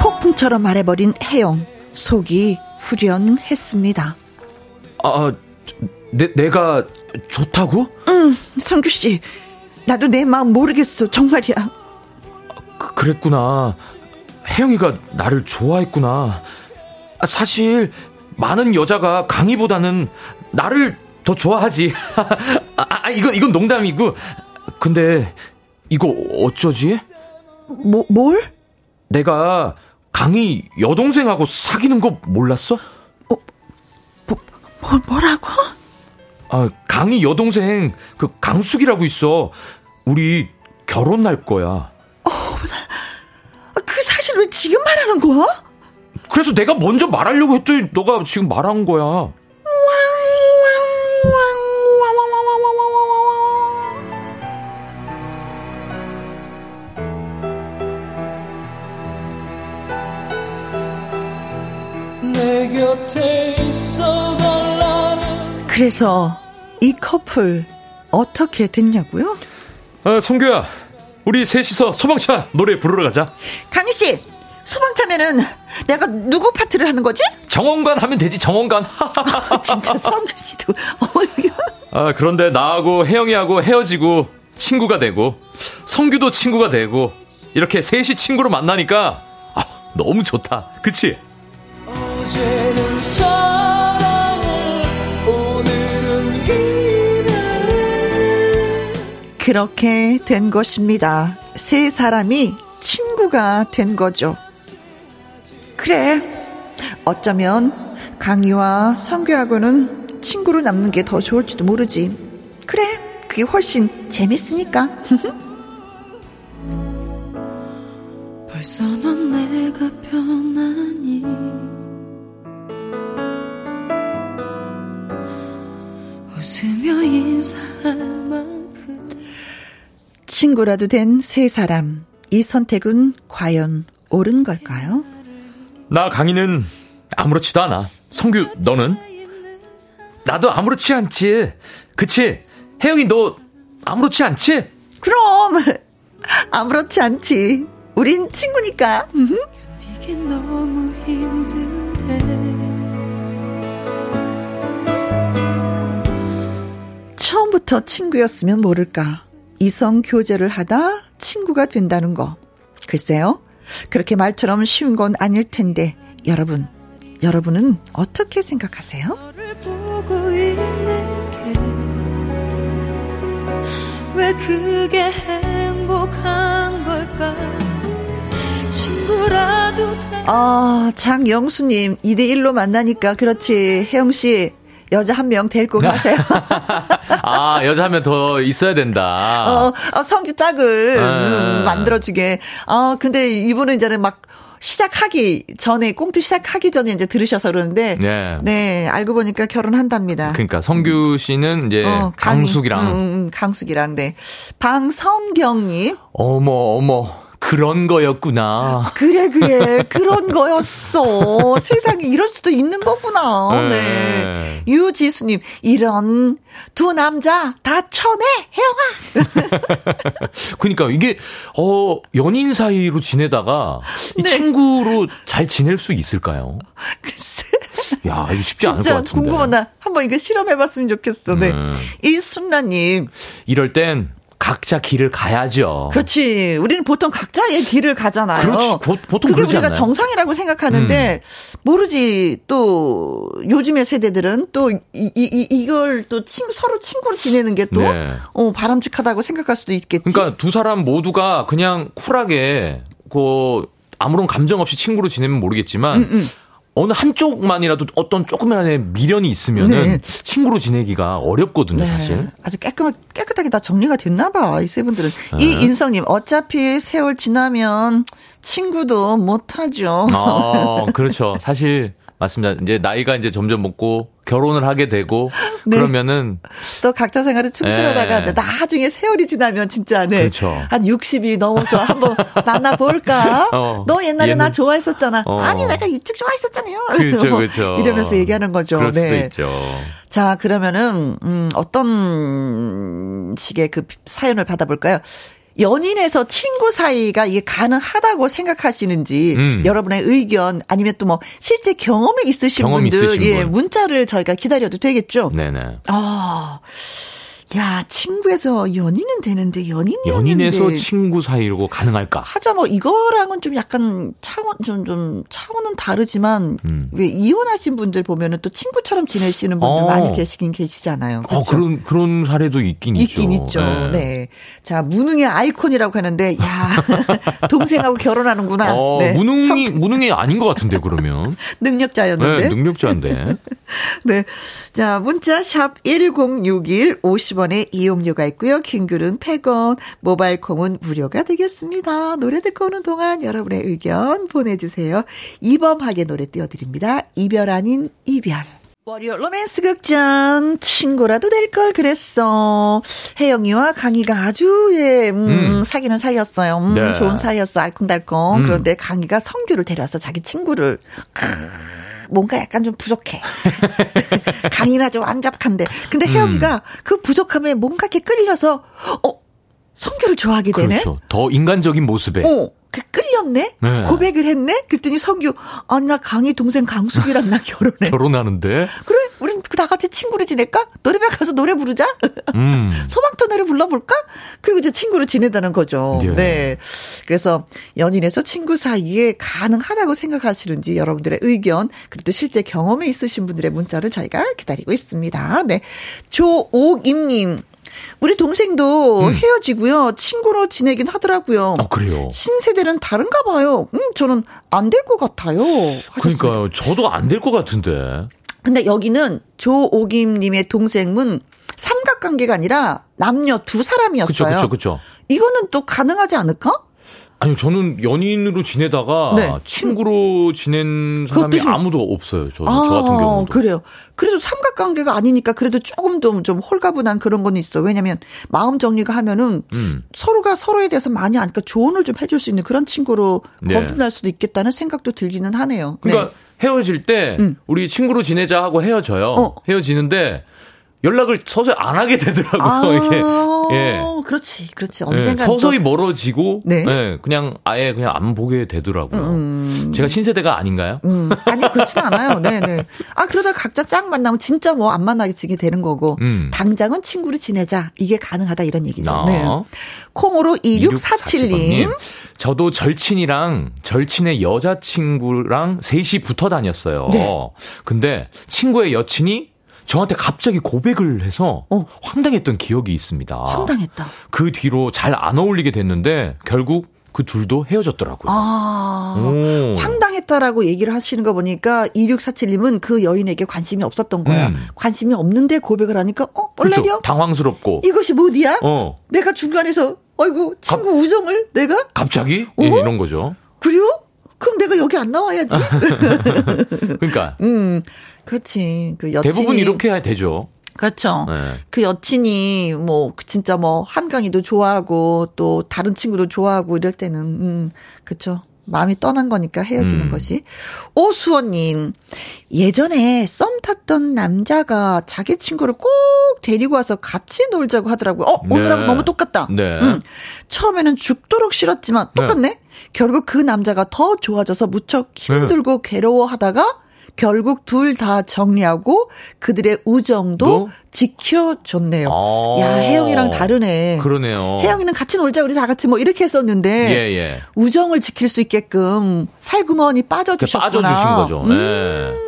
폭풍처럼 말해버린 혜영. 속이 후련했습니다. 아, 내, 내가 좋다고? 응, 성규 씨. 나도 내 마음 모르겠어. 정말이야. 그, 그랬구나. 혜영이가 나를 좋아했구나. 아, 사실 많은 여자가 강희보다는 나를 더 좋아하지. 아, 아, 이건 이건 농담이고. 근데 이거 어쩌지? 뭐 뭘? 내가 강희 여동생하고 사귀는 거 몰랐어? 어, 뭐, 뭐 뭐라고? 아, 강희 여동생 그 강숙이라고 있어. 우리 결혼할 거야. 어, 그 사실 왜 지금 말하는 거야? 그래서 내가 먼저 말하려고 했더니 너가 지금 말한 거야. 그래서 이 커플 어떻게 됐냐고요? 아, 성규야. 우리 셋이서 소방차 노래 부르러 가자. 강희 씨, 소방차면은 내가 누구 파트를 하는 거지? 정원관 하면 되지, 정원관. 진짜 성규 씨도. 아, 그런데 나하고 혜영이하고 헤어지고 친구가 되고 성규도 친구가 되고 이렇게 셋이 친구로 만나니까 아, 너무 좋다. 그치? 그렇게 된 것입니다. 세 사람이 친구가 된 거죠. 그래. 어쩌면 강희와 성규하고는 친구로 남는 게 더 좋을지도 모르지. 그래. 그게 훨씬 재밌으니까. 벌써 넌 내가 변하니 웃으며 인사할 만 친구라도 된 세 사람. 이 선택은 과연 옳은 걸까요? 나 강희는 아무렇지도 않아. 성규, 너는? 나도 아무렇지 않지. 그치? 혜영이 너 아무렇지 않지? 그럼 아무렇지 않지. 우린 친구니까. 처음부터 친구였으면 모를까. 이성 교제를 하다 친구가 된다는 거. 글쎄요. 그렇게 말처럼 쉬운 건 아닐 텐데, 여러분, 여러분은 어떻게 생각하세요? 왜 그게 행복한 걸까? 친구라도 아, 장영수님, 2대1로 만나니까, 그렇지. 혜영씨, 여자 한 명 데리고 가세요. 아, 여자 한 명 더 있어야 된다. 어, 어 성주 짝을 음, 만들어주게. 어, 근데 이분은 이제는 막 시작하기 전에 꽁트 시작하기 전에 이제 들으셔서 그러는데 네, 네 알고 보니까 결혼한답니다. 그러니까 성규 씨는 이제 어, 강숙이랑 음, 음, 강숙이랑 네 방성경님 어머 어머 그런 거였구나. 그래, 그래. 그런 거였어. 세상에 이럴 수도 있는 거구나. 네. 네. 유지수님, 이런 두 남자 다 쳐내, 혜영아. 그니까 이게, 어, 연인 사이로 지내다가 이 네. 친구로 잘 지낼 수 있을까요? 글쎄. 야, 이거 쉽지 않을 것 같은데. 궁금하다. 한번 이거 실험해봤으면 좋겠어. 네. 음. 이순나님. 이럴 땐 각자 길을 가야죠. 그렇지. 우리는 보통 각자의 길을 가잖아요. 그렇지. 보, 보통 그게 우리가 않나요? 정상이라고 생각하는데 음. 모르지. 또 요즘의 세대들은 또 이, 이, 이걸 또 친, 서로 친구로 지내는 게또 네. 어, 바람직하다고 생각할 수도 있겠지. 그러니까 두 사람 모두가 그냥 쿨하게 그 아무런 감정 없이 친구로 지내면 모르겠지만 음, 음. 어느 한쪽만이라도 어떤 조금이라도 미련이 있으면은 네. 친구로 지내기가 어렵거든요, 네. 사실. 아주 깨끗 깨끗하게 다 정리가 됐나 봐. 이 세 분들은. 네. 이 인성님 어차피 세월 지나면 친구도 못 하죠. 아, 그렇죠. 사실 맞습니다. 이제 나이가 이제 점점 먹고 결혼을 하게 되고 네. 그러면은 또 각자 생활을 충실하다가 네. 나중에 세월이 지나면 진짜 네. 그렇죠. 한 60이 넘어서 한번 만나 볼까? 어. 너 옛날에 얘는... 나 좋아했었잖아. 어. 아니 내가 이쪽 좋아했었잖아요. 그렇죠, 그렇죠. 이러면서 얘기하는 거죠. 그럴 수도 네. 있죠. 자, 그러면은 음 어떤 식의 그 사연을 받아볼까요? 연인에서 친구 사이가 이게 가능하다고 생각하시는지 음. 여러분의 의견 아니면 또 뭐 실제 경험이 있으신 경험 분들 예, 문자를 저희가 기다려도 되겠죠? 네네. 아. 야, 친구에서 연인은 되는데 연인이 연인에서 친구 사이로 가능할까? 하자 뭐 이거랑은 좀 약간 차원 좀 좀 차원은 다르지만 음. 왜 이혼하신 분들 보면은 또 친구처럼 지내시는 분들 어. 많이 계시긴 계시잖아요. 그렇죠? 어, 그런 그런 사례도 있긴, 있긴 있죠. 네. 네. 자, 무능의 아이콘이라고 하는데 야, 동생하고 결혼하는구나. 어, 네. 무능이 성... 무능이 아닌 것 같은데 그러면. 능력자였는데. 네, 능력자인데. 네. 자, 문자 샵 1061 50 원의 이용료가 있고요. 킹글은 100원, 모바일 콩은 무료가 되겠습니다. 노래 듣고 오는 동안 여러분의 의견 보내주세요. 이범하게 노래 띄워드립니다. 이별 아닌 이별. 월요 로맨스 극장 친구라도 될 걸 그랬어. 혜영이와 강희가 아주 예, 음, 음. 사귀는 사이였어요. 음, 네. 좋은 사이였어. 알콩달콩. 음. 그런데 강희가 성규를 데려와서 자기 친구를 뭔가 약간 좀 부족해. 강이나 좀 완벽한데. 근데 혜영이가 음. 그 부족함에 뭔가 이렇게 끌려서, 어, 성규를 좋아하게 되네? 그렇죠. 더 인간적인 모습에. 어. 그 끌렸네? 네. 고백을 했네? 그랬더니 성규, 아, 나 강희 동생 강숙이랑 나 결혼해. 결혼하는데? 그래? 우린 그다 같이 친구를 지낼까? 노래방 가서 노래 부르자? 음. 소방터 노래 불러볼까? 그리고 이제 친구를 지내다는 거죠. 예. 네. 그래서 연인에서 친구 사이에 가능하다고 생각하시는지 여러분들의 의견, 그리고 또 실제 경험이 있으신 분들의 문자를 저희가 기다리고 있습니다. 네. 조옥임님. 우리 동생도 음. 헤어지고요. 친구로 지내긴 하더라고요. 아, 그래요? 신세대는 다른가 봐요. 음, 저는 안 될 것 같아요. 하셨습니다. 그러니까요. 저도 안 될 것 같은데. 근데 여기는 조오김님의 동생은 삼각관계가 아니라 남녀 두 사람이었어요. 그렇죠, 그렇죠. 이거는 또 가능하지 않을까? 아니요, 저는 연인으로 지내다가 네. 친구로 지낸 사람이 아무도 없어요. 저, 아, 저 같은 경우도. 그래요. 그래도 삼각관계가 아니니까 그래도 조금 좀, 좀 홀가분한 그런 건 있어. 왜냐면 마음 정리가 하면은 음. 서로가 서로에 대해서 많이 아니까 조언을 좀 해줄 수 있는 그런 친구로 네. 거듭날 수도 있겠다는 생각도 들기는 하네요. 그러니까 네. 헤어질 때 음. 우리 친구로 지내자 하고 헤어져요. 어. 헤어지는데 연락을 서서히 안 하게 되더라고요. 아, 이게. 예. 그렇지, 그렇지. 언젠가 예, 서서히 또. 멀어지고, 네. 예, 그냥 아예 그냥 안 보게 되더라고요. 음. 제가 신세대가 아닌가요? 음. 아니 그렇진 않아요. 네, 네. 아 그러다 각자 짝 만나면 진짜 뭐 안 만나게 지게 되는 거고, 음. 당장은 친구를 지내자 이게 가능하다 이런 얘기죠. 아. 네. 콩으로 2647님. 저도 절친이랑 절친의 여자친구랑 셋이 붙어 다녔어요. 네. 근데 친구의 여친이 저한테 갑자기 고백을 해서 어. 황당했던 기억이 있습니다. 황당했다. 그 뒤로 잘 안 어울리게 됐는데 결국 그 둘도 헤어졌더라고요. 아, 오. 황당했다라고 얘기를 하시는 거 보니까 2647님은 그 여인에게 관심이 없었던 거야. 음. 관심이 없는데 고백을 하니까, 어, 얼레려? 그렇죠. 당황스럽고. 이것이 뭐디야? 어. 내가 중간에서, 아이고, 친구 갑, 우정을 내가? 갑자기? 어? 예, 이런 거죠. 그래요? 그럼 내가 여기 안 나와야지. 그러니까. 음. 그렇지. 그 여친이 대부분 이렇게 해야 되죠. 그렇죠. 네. 그 여친이 뭐 진짜 뭐 한강이도 좋아하고 또 다른 친구도 좋아하고 이럴 때는 음 그렇죠. 마음이 떠난 거니까 헤어지는 음. 것이. 오수원님, 예전에 썸 탔던 남자가 자기 친구를 꼭 데리고 와서 같이 놀자고 하더라고요. 어, 오늘하고 네. 너무 똑같다. 네. 음. 처음에는 죽도록 싫었지만 똑같네? 네. 결국 그 남자가 더 좋아져서 무척 힘들고 네. 괴로워하다가 결국 둘 다 정리하고 그들의 우정도 지켜줬네요. 아~ 야, 혜영이랑 다르네. 그러네요. 혜영이는 같이 놀자, 우리 다 같이 뭐 이렇게 했었는데, 예, 예. 우정을 지킬 수 있게끔 살구머니 빠져주셨구나. 빠져주신 거죠. 음~ 네.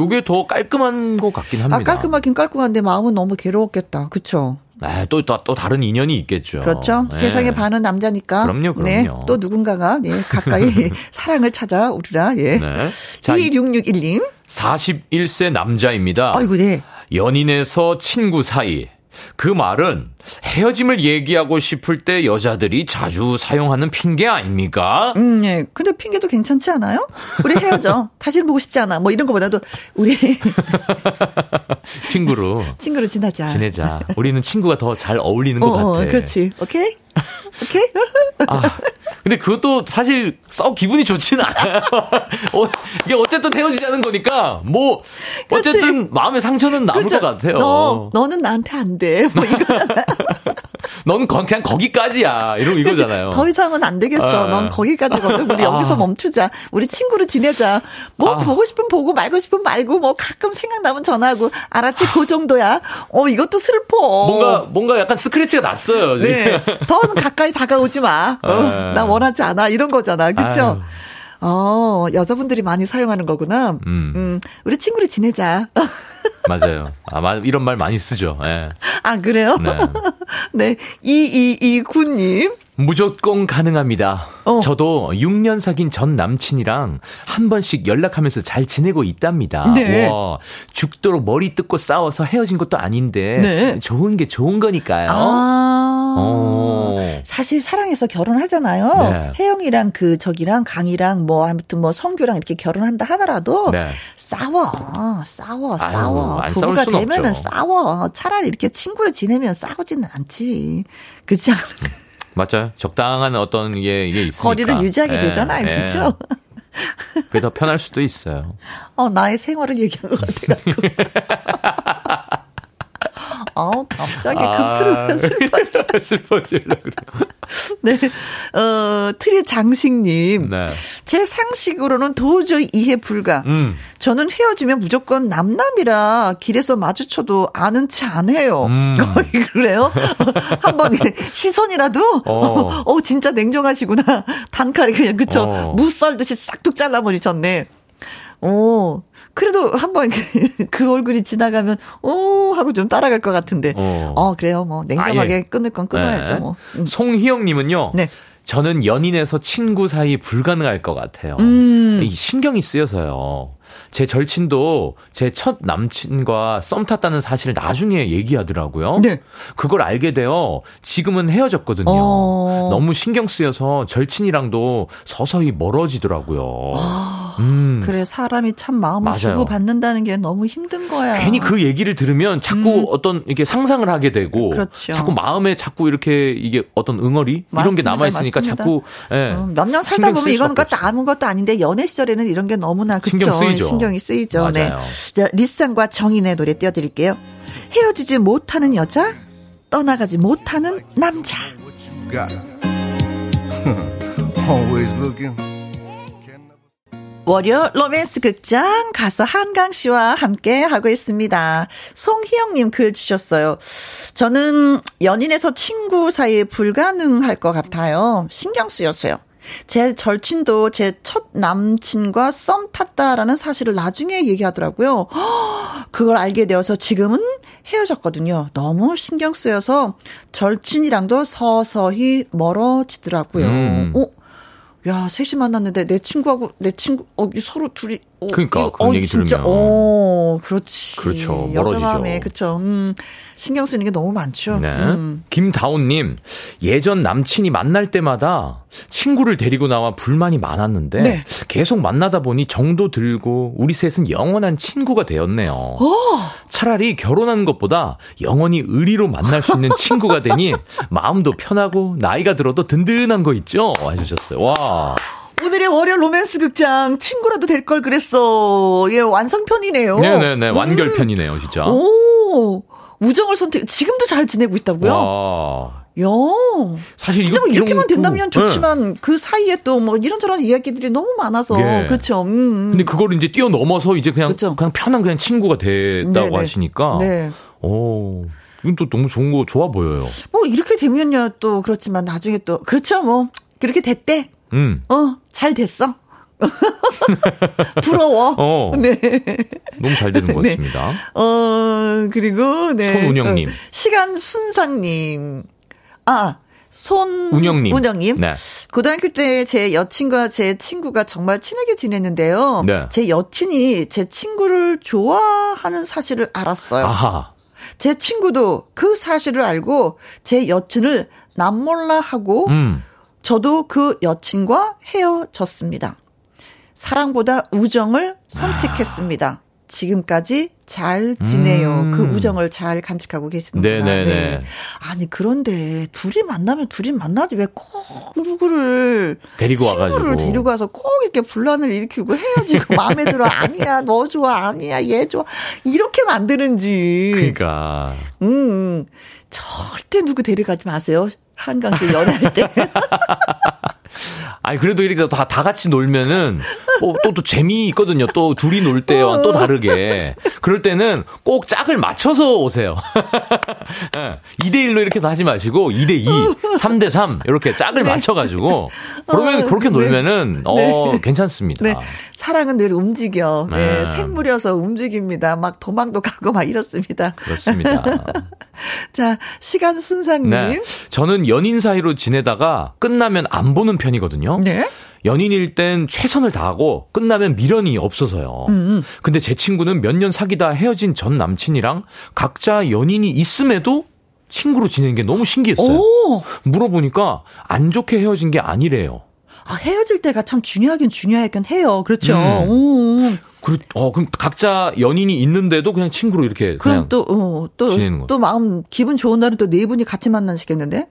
요게 더 깔끔한 것 같긴 합니다. 아, 깔끔하긴 깔끔한데 마음은 너무 괴로웠겠다. 그쵸? 아, 또, 또, 또 다른 인연이 있겠죠. 그렇죠. 네. 세상에 반은 남자니까. 그럼요, 그럼요. 네, 또 누군가가 네, 가까이 사랑을 찾아오리라. 예. 네. 2661님. 41세 남자입니다. 아이고, 네. 연인에서 친구 사이. 그 말은 헤어짐을 얘기하고 싶을 때 여자들이 자주 사용하는 핑계 아닙니까? 음, 예. 근데 핑계도 괜찮지 않아요? 우리 헤어져. 다시는 보고 싶지 않아. 뭐 이런 거보다도 우리 친구로 친구로 지내자. 지내자. 우리는 친구가 더 잘 어울리는 것 어, 어, 같아. 그렇지. 오케이. 오케이. 아, 근데 그것도 사실 썩 기분이 좋지는 않아요. 어, 이게 어쨌든 헤어지자는 거니까 뭐 어쨌든 그렇지. 마음의 상처는 남을 그렇죠. 것 같아요. 너 너는 나한테 안 돼. 뭐 이거잖아요. 너는 그냥 거기까지야. 이런 이거잖아요. 더 이상은 안 되겠어. 아. 넌 거기까지거든. 우리 아. 여기서 멈추자. 우리 친구로 지내자. 뭐 아. 보고 싶으면 보고 말고 싶으면 말고 뭐 가끔 생각나면 전화하고 알았지? 그 정도야. 어 이것도 슬퍼. 뭔가 뭔가 약간 스크래치가 났어요. 지금. 네. 더 가까이 다가오지 마. 어, 아. 나원 하지 않아. 이런 거잖아. 그렇죠? 어, 여자분들이 많이 사용하는 거구나. 음. 음 우리 친구로 지내자. 맞아요. 아, 이런 말 많이 쓰죠. 예. 아, 그래요? 네. 네. 2229님. 무조건 가능합니다. 어. 저도 6년 사귄 전 남친이랑 한 번씩 연락하면서 잘 지내고 있답니다. 네. 와, 죽도록 머리 뜯고 싸워서 헤어진 것도 아닌데 네. 좋은 게 좋은 거니까요. 아. 어. 사실 사랑해서 결혼하잖아요. 네. 혜영이랑 그 저기랑 강이랑 뭐 아무튼 뭐 성규랑 이렇게 결혼한다 하더라도 네. 싸워. 싸워. 싸워. 아유, 부부가 되면은 없죠. 싸워. 차라리 이렇게 친구를 지내면 싸우지는 않지. 그렇지 않을까? 맞아요. 적당한 어떤 게 이게 있으니까. 거리를 유지하게 예, 되잖아요. 예. 그렇죠? 그게 더 편할 수도 있어요. 어, 나의 생활을 얘기한 것 같아가 어, 갑자기 급수를 아, 슬퍼지려. 슬퍼지려 네. 어, 트리 장식님. 네. 제 상식으로는 도저히 이해 불가. 음. 저는 헤어지면 무조건 남남이라 길에서 마주쳐도 아는 체 안 해요. 음. 거의 그래요? 한번 시선이라도, 어. 어, 진짜 냉정하시구나. 단칼에 그냥, 그쵸. 어. 무썰듯이 싹둑 잘라버리셨네. 오, 그래도 한번 그 얼굴이 지나가면 오 하고 좀 따라갈 것 같은데. 어, 어 그래요. 뭐 냉정하게 아, 예. 끊을 건 끊어야죠. 네. 뭐. 음. 송희영님은요. 네. 저는 연인에서 친구 사이 불가능할 것 같아요. 음. 신경이 쓰여서요. 제 절친도 제 첫 남친과 썸 탔다는 사실을 나중에 얘기하더라고요. 네. 그걸 알게 되어 지금은 헤어졌거든요. 어. 너무 신경 쓰여서 절친이랑도 서서히 멀어지더라고요. 아. 음. 그래 사람이 참 마음을 주고 받는다는 게 너무 힘든 거야. 괜히 그 얘기를 들으면 자꾸 음. 어떤 이게 상상을 하게 되고 그렇죠. 자꾸 마음에 자꾸 이렇게 이게 어떤 응어리 맞습니다. 이런 게 남아 있으니까 자꾸 예. 어, 몇년 살다 보면 이건 것도 아무것도 아닌데 연애 시절에는 이런 게 너무나 그쵸? 신경 쓰이죠. 신경이 쓰이죠. 네. 맞아요. 네. 자, 리쌍과 정인의 노래 띄워 드릴게요. 헤어지지 못하는 여자, 떠나가지 못하는 남자. 월요 로맨스 극장 가서 한강 씨와 함께 하고 있습니다. 송희영님 글 주셨어요. 저는 연인에서 친구 사이에 불가능할 것 같아요. 신경 쓰였어요. 제 절친도 제 첫 남친과 썸 탔다라는 사실을 나중에 얘기하더라고요. 그걸 알게 되어서 지금은 헤어졌거든요. 너무 신경 쓰여서 절친이랑도 서서히 멀어지더라고요. 음. 어? 야, 셋이 만났는데 내 친구하고 내 친구 어 서로 둘이 어, 그러니까 이 그런 어, 얘기 진짜, 들으면 어, 그렇지. 그렇죠. 여자 마음에 그렇죠. 음. 신경 쓰는 게 너무 많죠. 네. 음. 김다운님 예전 남친이 만날 때마다 친구를 데리고 나와 불만이 많았는데 네. 계속 만나다 보니 정도 들고 우리 셋은 영원한 친구가 되었네요. 오. 어. 차라리 결혼하는 것보다 영원히 의리로 만날 수 있는 친구가 되니 마음도 편하고 나이가 들어도 든든한 거 있죠. 해주셨어요. 와. 오늘의 월요 로맨스 극장 친구라도 될 걸 그랬어. 예, 완성편이네요. 네네네, 완결편이네요, 진짜. 오, 우정을 선택, 지금도 잘 지내고 있다고요? 와. 야. 사실 진짜 뭐 이렇게만 된다면 좋지만 네. 그 사이에 또 뭐 이런저런 이야기들이 너무 많아서 네. 그렇죠. 음, 음. 근데 그거를 이제 뛰어넘어서 이제 그냥 그렇죠. 그냥 편한 그냥 친구가 됐다고 네네. 하시니까 네. 오. 이건 또 너무 좋은 거 좋아 보여요. 뭐 이렇게 되면요 또 그렇지만 나중에 또 그렇죠 뭐 그렇게 됐대. 음. 어, 잘 됐어. 부러워. 어. 네. 너무 잘 되는 것 네. 같습니다. 어, 그리고, 네. 손운영님. 어, 시간 순상님. 아, 손 운영님. 운영님. 네. 고등학교 때 제 여친과 제 친구가 정말 친하게 지냈는데요. 네. 제 여친이 제 친구를 좋아하는 사실을 알았어요. 아하. 제 친구도 그 사실을 알고 제 여친을 남몰라 하고 음. 저도 그 여친과 헤어졌습니다. 사랑보다 우정을 선택했습니다. 아. 지금까지 잘 지내요. 음. 그 우정을 잘 간직하고 계시는구나. 네네네. 네. 아니 그런데 둘이 만나면 둘이 만나지 왜 꼭 누구를 데리고 와가지고 데리고 와서 꼭 이렇게 분란을 일으키고 헤어지고 마음에 들어 아니야 너 좋아 아니야 얘 좋아 이렇게 만드는지. 그러니까. 음 절대 누구 데려가지 마세요. 한강씨 연애할 때. 아니 그래도 이렇게 다, 다 같이 놀면은 또, 또, 또 재미 있거든요. 또 둘이 놀 때와 또 다르게. 그럴 때는 꼭 짝을 맞춰서 오세요. 2대 1로 이렇게 하지 마시고 2대 2, 3대 3 이렇게 짝을 네. 맞춰 가지고 그러면 어, 그렇게 네. 놀면은 어 네. 괜찮습니다. 네. 사랑은 늘 움직여. 네. 네. 생물여서 움직입니다. 막 도망도 가고 막 이렇습니다. 그렇습니다. 자, 시간 순상님. 네. 저는 연인 사이로 지내다가 끝나면 안 보는 편이거든요. 네. 연인일 땐 최선을 다하고 끝나면 미련이 없어서요. 음. 근데 제 친구는 몇 년 사귀다 헤어진 전 남친이랑 각자 연인이 있음에도 친구로 지내는 게 너무 신기했어요. 오. 물어보니까 안 좋게 헤어진 게 아니래요. 아, 헤어질 때가 참 중요하긴 중요하긴 해요. 그렇죠. 음. 그, 어, 그럼 각자 연인이 있는데도 그냥 친구로 이렇게 그럼 또, 어, 또, 지내는 거. 또 마음 기분 좋은 날은 또 네 분이 같이 만나시겠는데?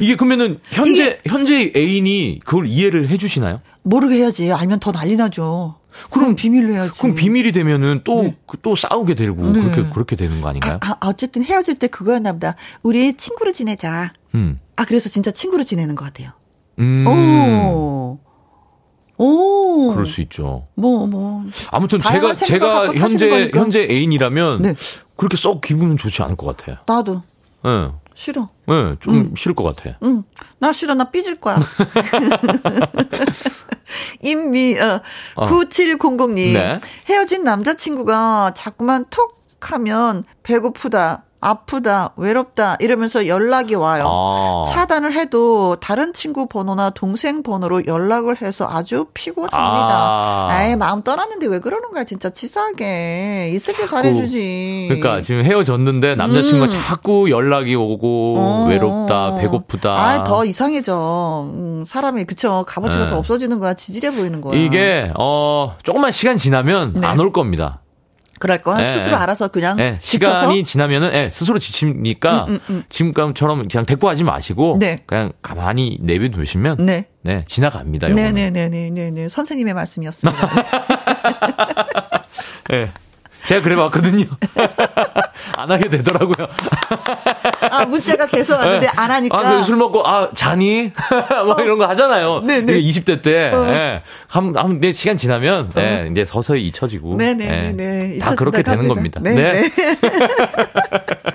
이게 그러면은 현재 이게, 현재 애인이 그걸 이해를 해주시나요? 모르게 해야지. 알면 더 난리 나죠. 그럼 비밀로 해야지. 그럼 비밀이 되면은 또또 네. 또 싸우게 되고 네. 그렇게 그렇게 되는 거 아닌가요? 아, 아, 어쨌든 헤어질 때 그거였나 보다. 우리 친구로 지내자. 음. 아 그래서 진짜 친구로 지내는 것 같아요. 음. 오. 오. 그럴 수 있죠. 뭐, 뭐. 아무튼 제가, 제가 현재, 현재 애인이라면. 네. 그렇게 썩 기분은 좋지 않을 것 같아요. 나도. 예. 네. 싫어. 예, 네, 좀 응. 싫을 것 같아. 응. 나 싫어. 나 삐질 거야. 임미, 어, 어. 9700님. 네. 헤어진 남자친구가 자꾸만 톡 하면 배고프다. 아프다, 외롭다 이러면서 연락이 와요. 아. 차단을 해도 다른 친구 번호나 동생 번호로 연락을 해서 아주 피곤합니다. 아. 에이, 마음 떠났는데 왜 그러는 거야, 진짜 치사하게. 있을게 잘해주지. 그러니까 지금 헤어졌는데 남자친구가 음. 자꾸 연락이 오고 어. 외롭다, 배고프다. 아, 더 이상해져. 음, 사람이 그쵸 값어치가 네. 더 없어지는 거야, 지질해 보이는 거야. 이게 어 조금만 시간 지나면 네. 안올 겁니다. 그럴 거야. 네, 스스로 알아서 그냥 네, 시간이 지나면은 네, 스스로 지치니까 음, 음, 음. 지금처럼 그냥 대꾸 하지 마시고 네. 그냥 가만히 내비 두시면 네. 네, 지나갑니다. 네, 네, 네, 네, 네, 네. 선생님의 말씀이었습니다. 네. 제가 그래 봤거든요. 안 하게 되더라고요. 아, 문자가 계속 왔는데 네. 안 하니까. 아, 술 먹고, 아, 자니? 뭐 어. 이런 거 하잖아요. 네네. 20대 때. 어. 네. 한, 한, 내 시간 지나면, 어. 네, 이제 서서히 잊혀지고. 네네네. 네. 다 그렇게 되는 겁니다. 네. 네.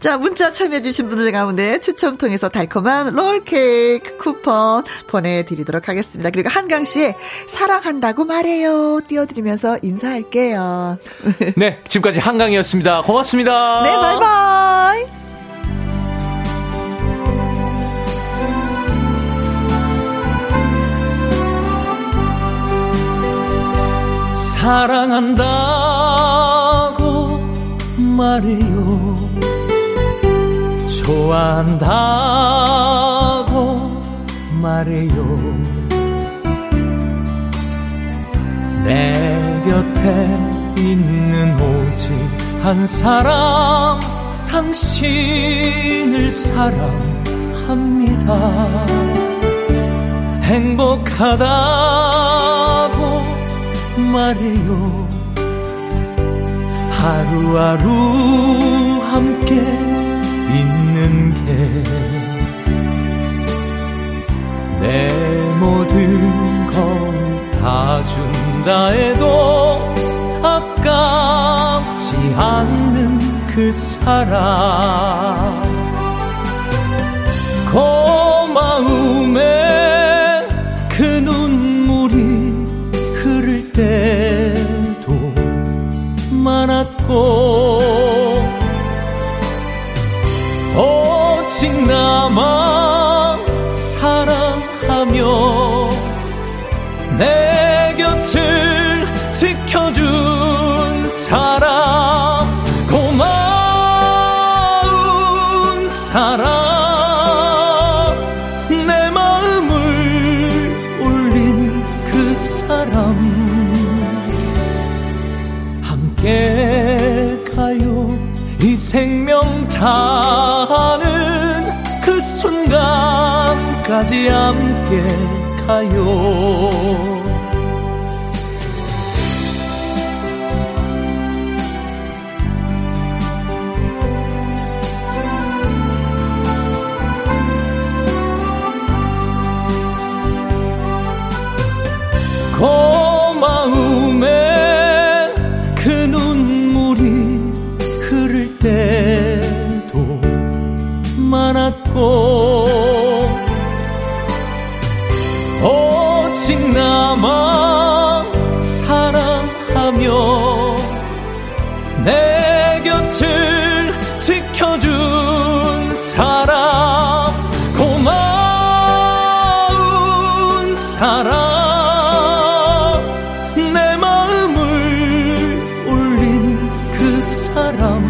자, 문자 참여해주신 분들 가운데 추첨 통해서 달콤한 롤케이크 쿠폰 보내드리도록 하겠습니다. 그리고 한강 씨의 사랑한다고 말해요. 띄워드리면서 인사할게요. 네, 지금까지 한강이었습니다. 고맙습니다. 네, 바이바이. 사랑한다고 말해요. 좋아한다고 말해요. 내 곁에 있는 오직 한 사람 당신을 사랑합니다 행복하다고 말해요 하루하루 함께 있는 게 내 모든 걸다 준다 해도 아깝지 않는 그 사랑 고마움에 그 눈물이 흐를 때도 많았고 순간까지 함께 가요 하며 내 곁을 지켜준 사람 고마운 사람 내 마음을 울린 그 사람.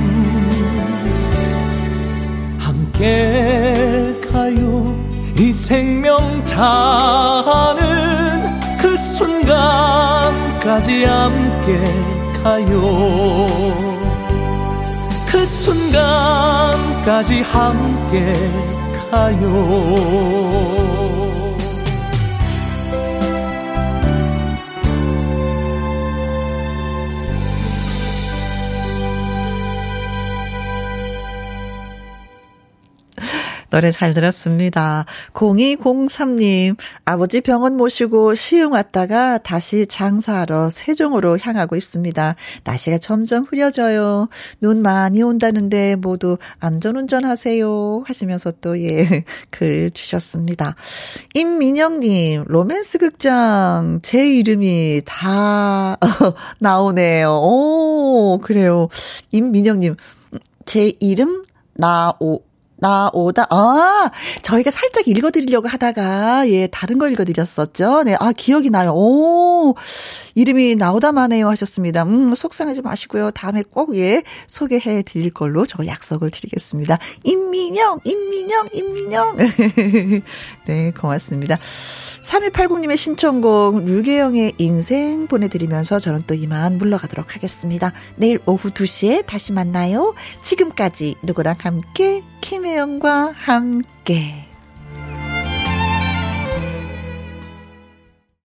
함께 가요. 이 생명 다하는 그 순간까지 함 께 가요? 그 순간까지 함께 가요 노래 잘 들었습니다. 0203님, 아버지 병원 모시고 시흥 왔다가 다시 장사하러 세종으로 향하고 있습니다. 날씨가 점점 흐려져요. 눈 많이 온다는데 모두 안전운전 하세요. 하시면서 또 예, 글 주셨습니다. 임민영님, 로맨스 극장, 제 이름이 다 나오네요. 오, 그래요. 임민영님, 제 이름 나오 나오다. 아, 저희가 살짝 읽어드리려고 하다가, 예, 다른 거 읽어드렸었죠. 네, 아, 기억이 나요. 오, 이름이 나오다마네요 하셨습니다. 음, 속상하지 마시고요. 다음에 꼭, 예, 소개해 드릴 걸로 저 약속을 드리겠습니다. 임민영, 임민영, 임민영. 네, 고맙습니다. 3280님의 신청곡, 류계영의 인생 보내드리면서 저는 또 이만 물러가도록 하겠습니다. 내일 오후 2시에 다시 만나요. 지금까지 누구랑 함께, 김혜영과 함께.